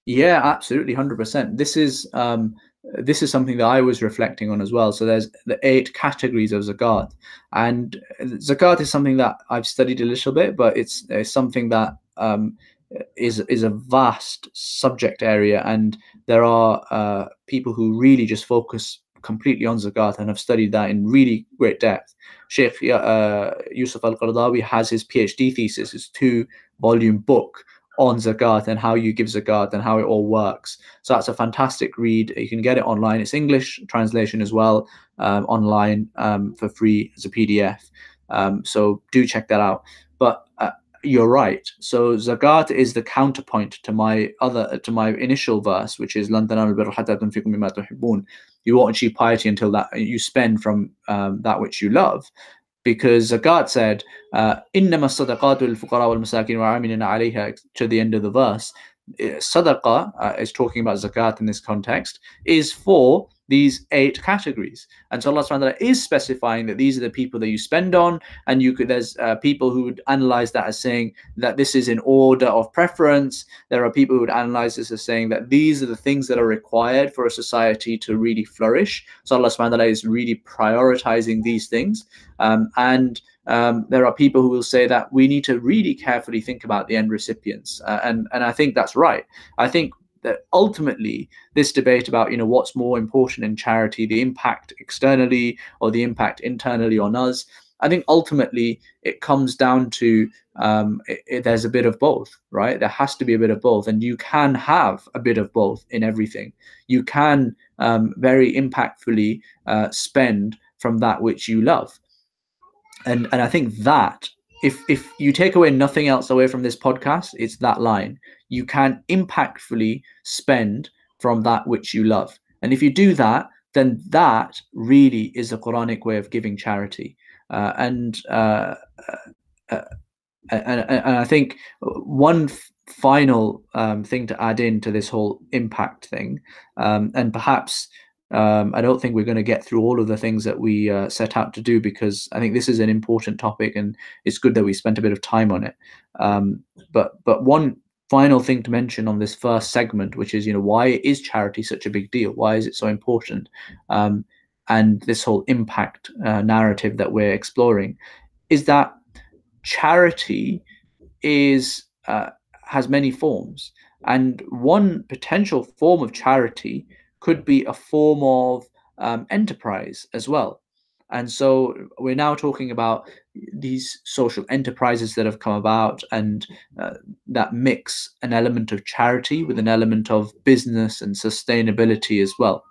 Yeah, absolutely, hundred percent. This is um, this is something that I was reflecting on as well. So there's the eight categories of zakat, and zakat is something that I've studied a little bit, but it's, it's something that um, is is a vast subject area, and there are uh, people who really just focus completely on zakat and have studied that in really great depth. Sheikh uh, Yusuf Al Qaradawi has his PhD thesis, his two volume book on zakat and how you give zakat and how it all works. So that's a fantastic read. You can get it online. It's English translation as well, um, online um, for free as a PDF. Um, so do check that out. But uh, you're right. So zakat is the counterpoint to my other to my initial verse, which is "Lan You won't achieve piety until that you spend from um, that which you love, because Zakat said, uh, "Innama sadaqatu al-fuqara wal-masakin wa alayha" to the end of the verse. Uh, sadaqah uh, is talking about zakat in this context. Is for these eight categories. And so Allah subhanahu wa is specifying that these are the people that you spend on. And you could there's uh, people who would analyze that as saying that this is in order of preference. There are people who would analyze this as saying that these are the things that are required for a society to really flourish. So Allah subhanahu wa is really prioritizing these things. Um, and um, there are people who will say that we need to really carefully think about the end recipients. Uh, and, and I think that's right. I think that ultimately this debate about you know what's more important in charity the impact externally or the impact internally on us i think ultimately it comes down to um, it, it, there's a bit of both right? There has to be a bit of both and you can have a bit of both in everything. You can um, very impactfully uh, spend from that which you love. And and i think that if if you take away nothing else away from this podcast it's that line you can impactfully spend from that which you love. And if you do that, then that really is a Quranic way of giving charity. Uh, and, uh, uh, uh and, and I think one f- final um, thing to add in to this whole impact thing, um, and perhaps um, I don't think we're going to get through all of the things that we uh, set out to do because I think this is an important topic and it's good that we spent a bit of time on it. Um, but but one final thing to mention on this first segment, which is, you know, why is charity such a big deal? Why is it so important? Um, and this whole impact uh, narrative that we're exploring is that charity is uh, has many forms, and one potential form of charity could be a form of um, enterprise as well. And so we're now talking about these social enterprises that have come about and uh, that mix an element of charity with an element of business and sustainability as well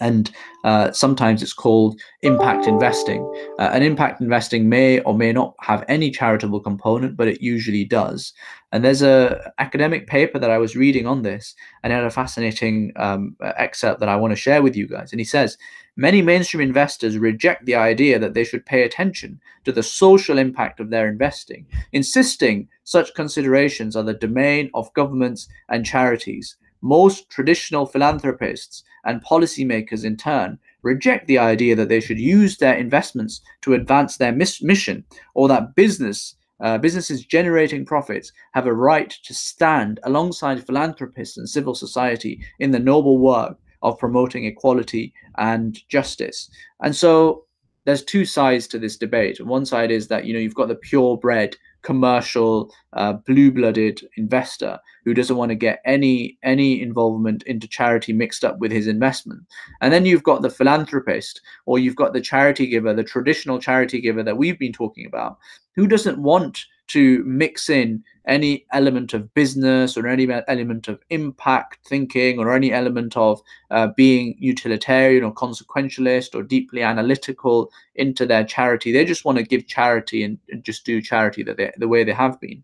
and uh, sometimes it's called impact investing. Uh, and impact investing may or may not have any charitable component, but it usually does. And there's a academic paper that I was reading on this, and it had a fascinating um, excerpt that I want to share with you guys. And he says many mainstream investors reject the idea that they should pay attention to the social impact of their investing, insisting such considerations are the domain of governments and charities. Most traditional philanthropists and policymakers, in turn, reject the idea that they should use their investments to advance their mis- mission or that business uh, businesses generating profits have a right to stand alongside philanthropists and civil society in the noble work of promoting equality and justice. And so there's two sides to this debate. One side is that you know you've got the purebred commercial uh, blue-blooded investor who doesn't want to get any any involvement into charity mixed up with his investment. And then you've got the philanthropist or you've got the charity giver the traditional charity giver that we've been talking about who doesn't want to mix in any element of business or any element of impact thinking or any element of uh, being utilitarian or consequentialist or deeply analytical into their charity. They just want to give charity and, just do charity that they, the way they have been.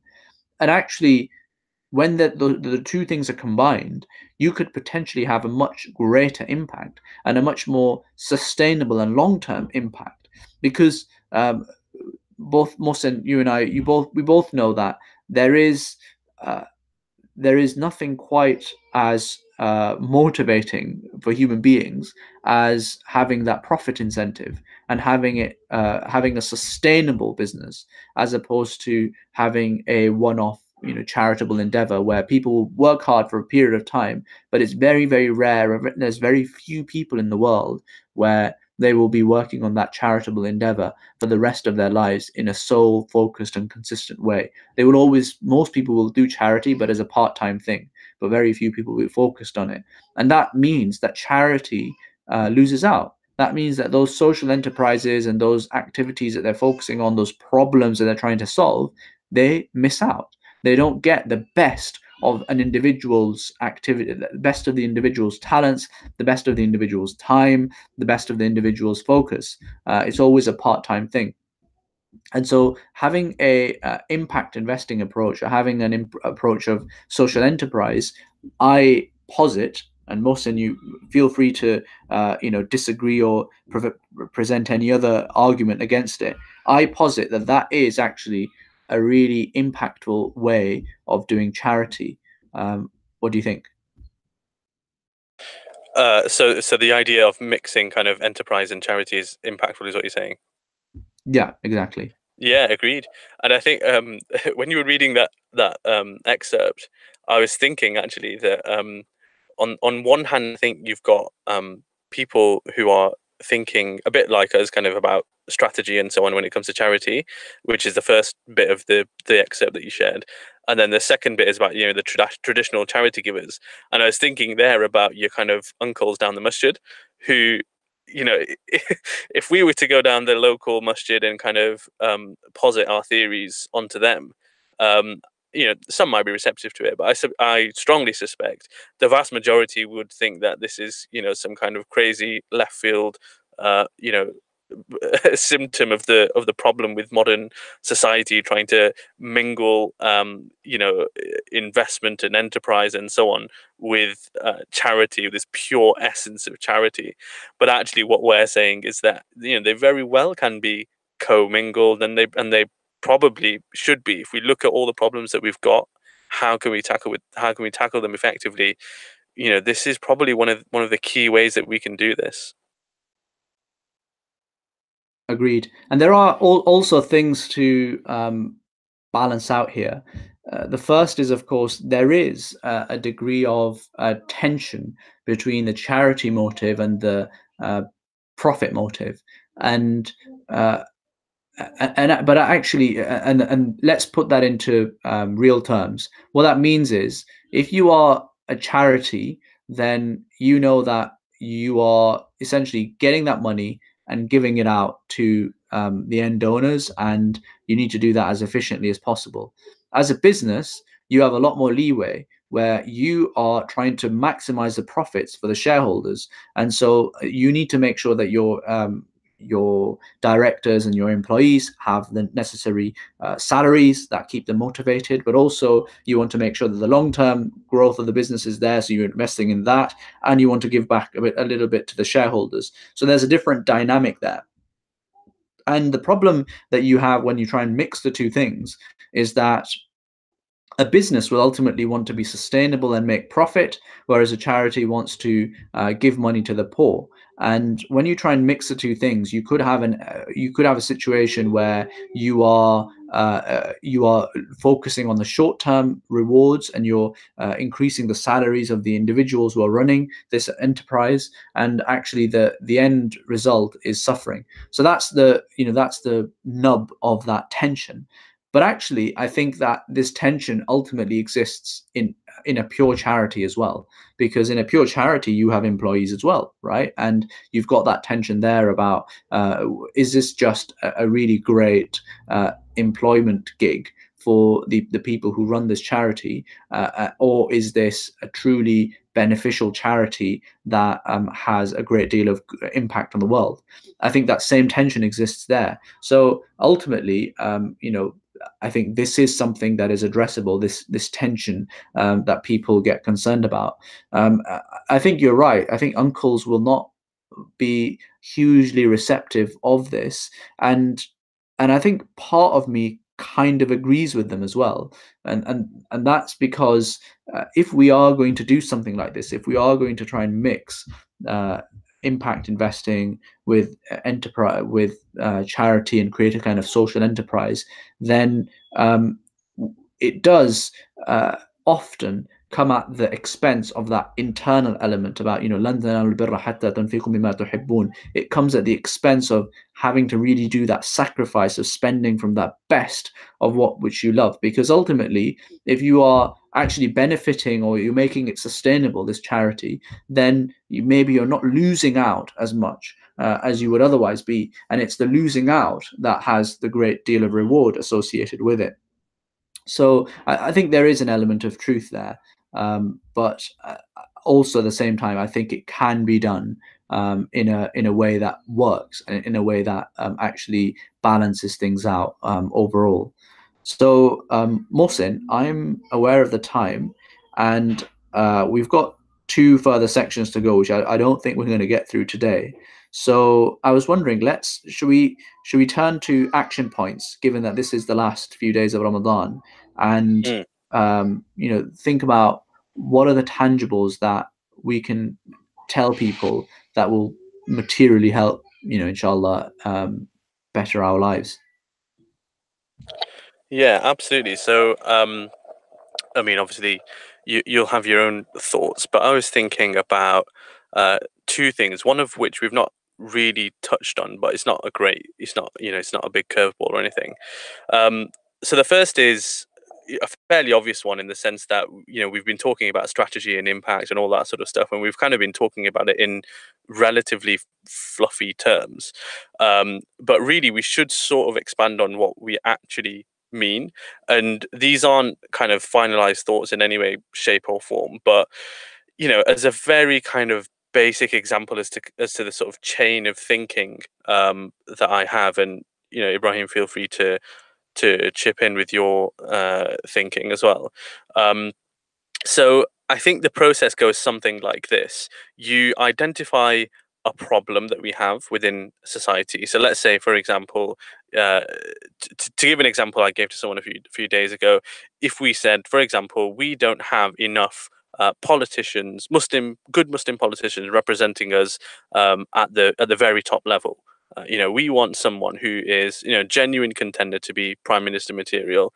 And actually, when the, the, the two things are combined, you could potentially have a much greater impact and a much more sustainable and long term impact because um, both Mohsin, you and I, you both we both know that there is uh, there is nothing quite as uh, motivating for human beings as having that profit incentive and having it uh, having a sustainable business as opposed to having a one-off you know charitable endeavor where people work hard for a period of time but it's very very rare there's very few people in the world where they will be working on that charitable endeavor for the rest of their lives in a sole focused and consistent way. They will always, most people will do charity, but as a part time thing, but very few people will be focused on it. And that means that charity uh, loses out. That means that those social enterprises and those activities that they're focusing on, those problems that they're trying to solve, they miss out. They don't get the best of an individual's activity, the best of the individual's talents, the best of the individual's time, the best of the individual's focus. Uh, it's always a part-time thing. And so, having a uh, impact investing approach, or having an imp- approach of social enterprise, I posit, and Mohsin, you feel free to uh, you know disagree or pre- present any other argument against it. I posit that that is actually a really impactful way of doing charity. Um, what do you think? Uh, so, so the idea of mixing kind of enterprise and charity is impactful, is what you're saying. Yeah, exactly. Yeah, agreed. And I think um, when you were reading that that um, excerpt, I was thinking actually that um, on on one hand, I think you've got um, people who are thinking a bit like us, kind of about strategy and so on when it comes to charity, which is the first bit of the the excerpt that you shared, and then the second bit is about you know the tra- traditional charity givers. And I was thinking there about your kind of uncles down the masjid, who you know if we were to go down the local masjid and kind of um, posit our theories onto them. Um, you know, some might be receptive to it, but I, I strongly suspect the vast majority would think that this is, you know, some kind of crazy left field, uh, you know, symptom of the of the problem with modern society trying to mingle um, you know investment and enterprise and so on with uh, charity this pure essence of charity. But actually what we're saying is that you know they very well can be co-mingled and they and they probably should be if we look at all the problems that we've got how can we tackle with how can we tackle them effectively? You know this is probably one of one of the key ways that we can do this. Agreed. And there are all, also things to um, balance out here. Uh, the first is of course there is uh, a degree of uh, tension between the charity motive and the uh, profit motive. And uh, and but actually and and let's put that into um, real terms. What that means is if you are a charity then you know that you are essentially getting that money and giving it out to um, the end donors and you need to do that as efficiently as possible. As a business you have a lot more leeway where you are trying to maximize the profits for the shareholders and so uh, you need to make sure that you're um, your directors and your employees have the necessary uh, salaries that keep them motivated, but also you want to make sure that the long-term growth of the business is there. So you're investing in that, and you want to give back a, bit, a little bit to the shareholders. So there's a different dynamic there. And the problem that you have when you try and mix the two things is that a business will ultimately want to be sustainable and make profit, whereas a charity wants to uh, give money to the poor and when you try and mix the two things you could have an uh, you could have a situation where you are uh, uh, you are focusing on the short-term rewards and you're uh, increasing the salaries of the individuals who are running this enterprise, and actually the the end result is suffering. So that's the you know that's the nub of that tension. But actually, I think that this tension ultimately exists in in a pure charity as well, because in a pure charity you have employees as well, right? And you've got that tension there about uh, is this just a, a really great uh, employment gig for the, the people who run this charity, uh, uh or is this a truly beneficial charity that um, has a great deal of impact on the world? I think that same tension exists there. So ultimately, um, you know, I think this is something that is addressable. This this tension um, that people get concerned about. Um, I think you're right. I think uncles will not be hugely receptive of this, and and I think part of me kind of agrees with them as well, and and and that's because uh, if we are going to do something like this, if we are going to try and mix uh, impact investing with uh, enterprise with uh, charity and create a kind of social enterprise then um, it does uh, often come at the expense of that internal element about you know it comes at the expense of having to really do that sacrifice of spending from that best of what which you love because ultimately if you are actually benefiting or you're making it sustainable this charity then you, maybe you're not losing out as much uh, as you would otherwise be and it's the losing out that has the great deal of reward associated with it so I, I think there is an element of truth there um, but uh, also at the same time, I think it can be done um, in a in a way that works in a way that um, actually balances things out um, overall. So, um, Mohsin, I'm aware of the time, and uh, we've got two further sections to go, which I, I don't think we're going to get through today. So I was wondering, let's should we should we turn to action points, given that this is the last few days of Ramadan, and mm. um, you know think about what are the tangibles that we can tell people that will materially help you know inshallah um, better our lives yeah absolutely. So um i mean obviously you you'll have your own thoughts but i was thinking about uh two things one of which we've not really touched on but it's not a great it's not you know it's not a big curveball or anything. Um so the first is a fairly obvious one in the sense that you know we've been talking about strategy and impact and all that sort of stuff and we've kind of been talking about it in relatively fluffy terms. Um, but really we should sort of expand on what we actually mean and these aren't kind of finalized thoughts in any way shape or form but you know as a very kind of basic example as to as to the sort of chain of thinking um, that i have and you know ibrahim feel free to to chip in with your uh, thinking as well. Um, so I think the process goes something like this: you identify a problem that we have within society. So let's say, for example, uh, to, to give an example I gave to someone a few, few days ago, if we said, for example, we don't have enough uh, politicians, Muslim, good Muslim politicians representing us um, at the at the very top level. Uh, you know, we want someone who is, you know, genuine contender to be prime minister material.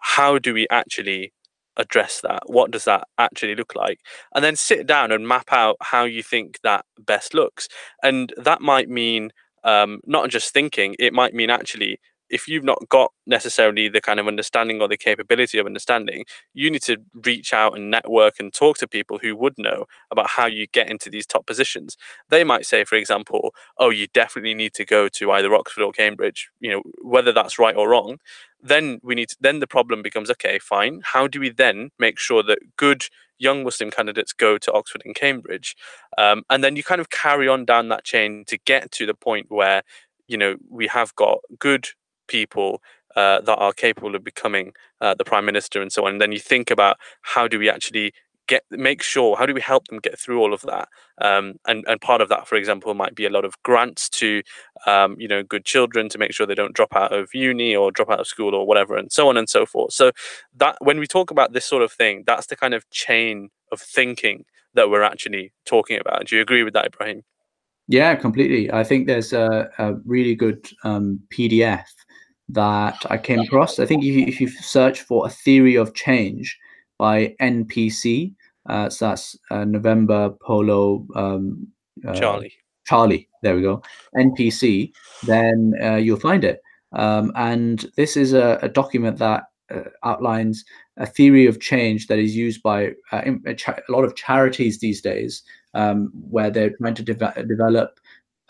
How do we actually address that? What does that actually look like? And then sit down and map out how you think that best looks. And that might mean um, not just thinking, it might mean actually if you've not got necessarily the kind of understanding or the capability of understanding, you need to reach out and network and talk to people who would know about how you get into these top positions. They might say, for example, oh, you definitely need to go to either Oxford or Cambridge, you know, whether that's right or wrong. Then we need to, then the problem becomes okay, fine. How do we then make sure that good young Muslim candidates go to Oxford and Cambridge? Um, and then you kind of carry on down that chain to get to the point where you know we have got good people uh, that are capable of becoming uh, the prime minister and so on. And then you think about how do we actually get make sure how do we help them get through all of that? Um, and and part of that for example might be a lot of grants to um, you know good children to make sure they don't drop out of uni or drop out of school or whatever and so on and so forth. So that when we talk about this sort of thing that's the kind of chain of thinking that we're actually talking about. Do you agree with that ibrahim? Yeah completely. I think there's a, a really good um, pdf that I came across. I think if you, if you search for a theory of change by NPC, uh, so that's uh, November Polo um, uh, Charlie. Charlie, there we go. NPC, then uh, you'll find it. Um, and this is a, a document that uh, outlines a theory of change that is used by uh, a, a, lot of charities these days, um, where they're trying to de- develop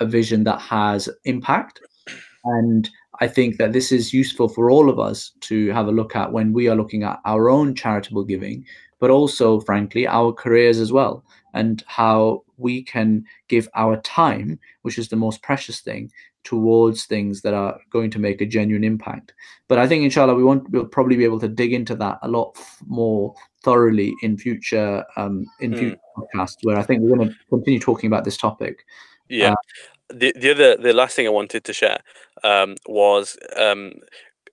a vision that has impact. And I think that this is useful for all of us to have a look at when we are looking at our own charitable giving, but also, frankly, our careers as well, and how we can give our time, which is the most precious thing, towards things that are going to make a genuine impact. But I think, inshallah, we want we'll probably be able to dig into that a lot more thoroughly in future um, in mm. future podcasts, where I think we're going to continue talking about this topic. Yeah. Uh, the the other the last thing I wanted to share um, was um,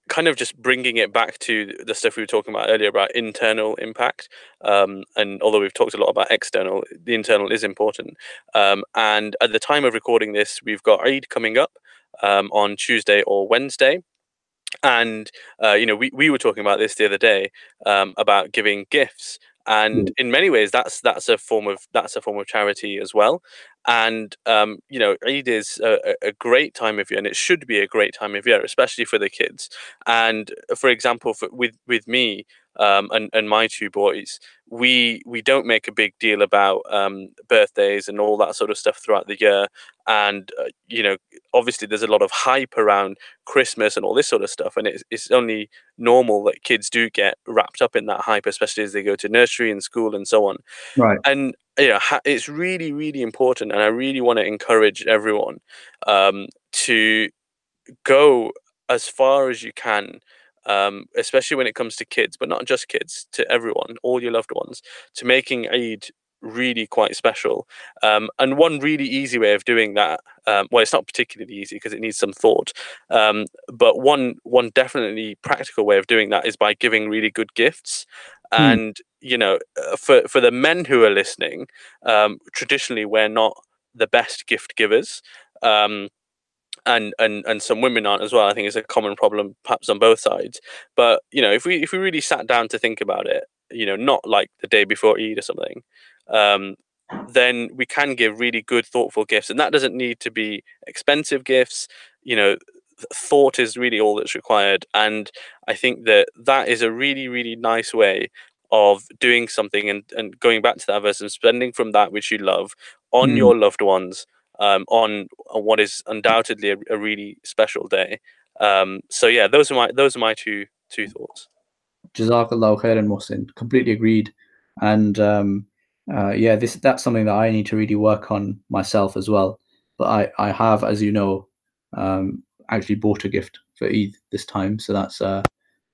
kind of just bringing it back to the stuff we were talking about earlier about internal impact. Um, and although we've talked a lot about external, the internal is important. Um, and at the time of recording this, we've got Eid coming up um, on Tuesday or Wednesday. And uh, you know, we, we were talking about this the other day um, about giving gifts and mm. in many ways that's that's a form of that's a form of charity as well and um, you know eid is a, a, great time of year and it should be a great time of year especially for the kids. And for example for, with with me um, and, and my two boys we we don't make a big deal about um, birthdays and all that sort of stuff throughout the year. And uh, you know obviously there's a lot of hype around christmas and all this sort of stuff and it's, it's only normal that kids do get wrapped up in that hype especially as they go to nursery and school and so on. Right. And you know it's really really important and i really want to encourage everyone um, to go as far as you can um, especially when it comes to kids, but not just kids, to everyone, all your loved ones, to making Eid really quite special. Um, and one really easy way of doing that, um, well, it's not particularly easy because it needs some thought, um, but one one definitely practical way of doing that is by giving really good gifts. Hmm. And you know, uh, for for the men who are listening, um, traditionally we're not the best gift givers. And and and some women aren't as well. I think it's a common problem, perhaps on both sides. But you know, if we if we really sat down to think about it, you know, not like the day before Eid or something, um, then we can give really good, thoughtful gifts, and that doesn't need to be expensive gifts. You know, thought is really all that's required, and I think that that is a really really nice way of doing something and, and going back to that verse and spending from that which you love on mm. your loved ones um, on, what is undoubtedly a, a really special day. Um, so yeah, those are my those are my two two thoughts. Jazakallah khairan, Mohsin. Completely agreed. And um, uh, yeah, this that's something that I need to really work on myself as well. But I I have, as you know, um, actually bought a gift for Eid this time, so that's uh,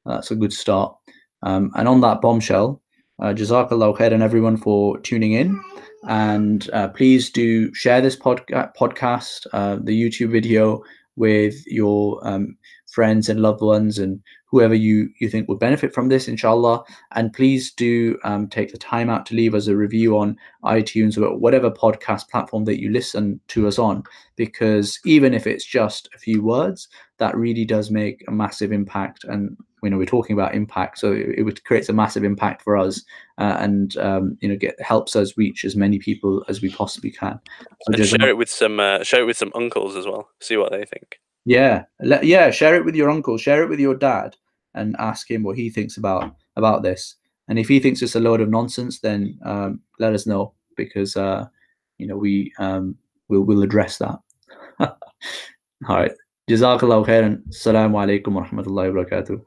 that's a good start. Um, and on that bombshell, uh, Jazakallah khairan everyone for tuning in. And uh, please do share this pod- podcast, uh, the YouTube video, with your um, friends and loved ones and whoever you, you think would benefit from this, inshallah. And please do um, take the time out to leave us a review on iTunes or whatever podcast platform that you listen to us on, because even if it's just a few words, that really does make a massive impact. And you know we're talking about impact so it, it creates a massive impact for us uh, and um, you know get helps us reach as many people as we possibly can. So and share it with some uh, share it with some uncles as well see what they think. Yeah Le- yeah share it with your uncle share it with your dad and ask him what he thinks about about this. And if he thinks it's a load of nonsense then um, let us know because uh, you know we um, we'll, we'll address that. All right. Jazakallah khairan. Assalamu alaikum wa rahmatullahi wa barakatuh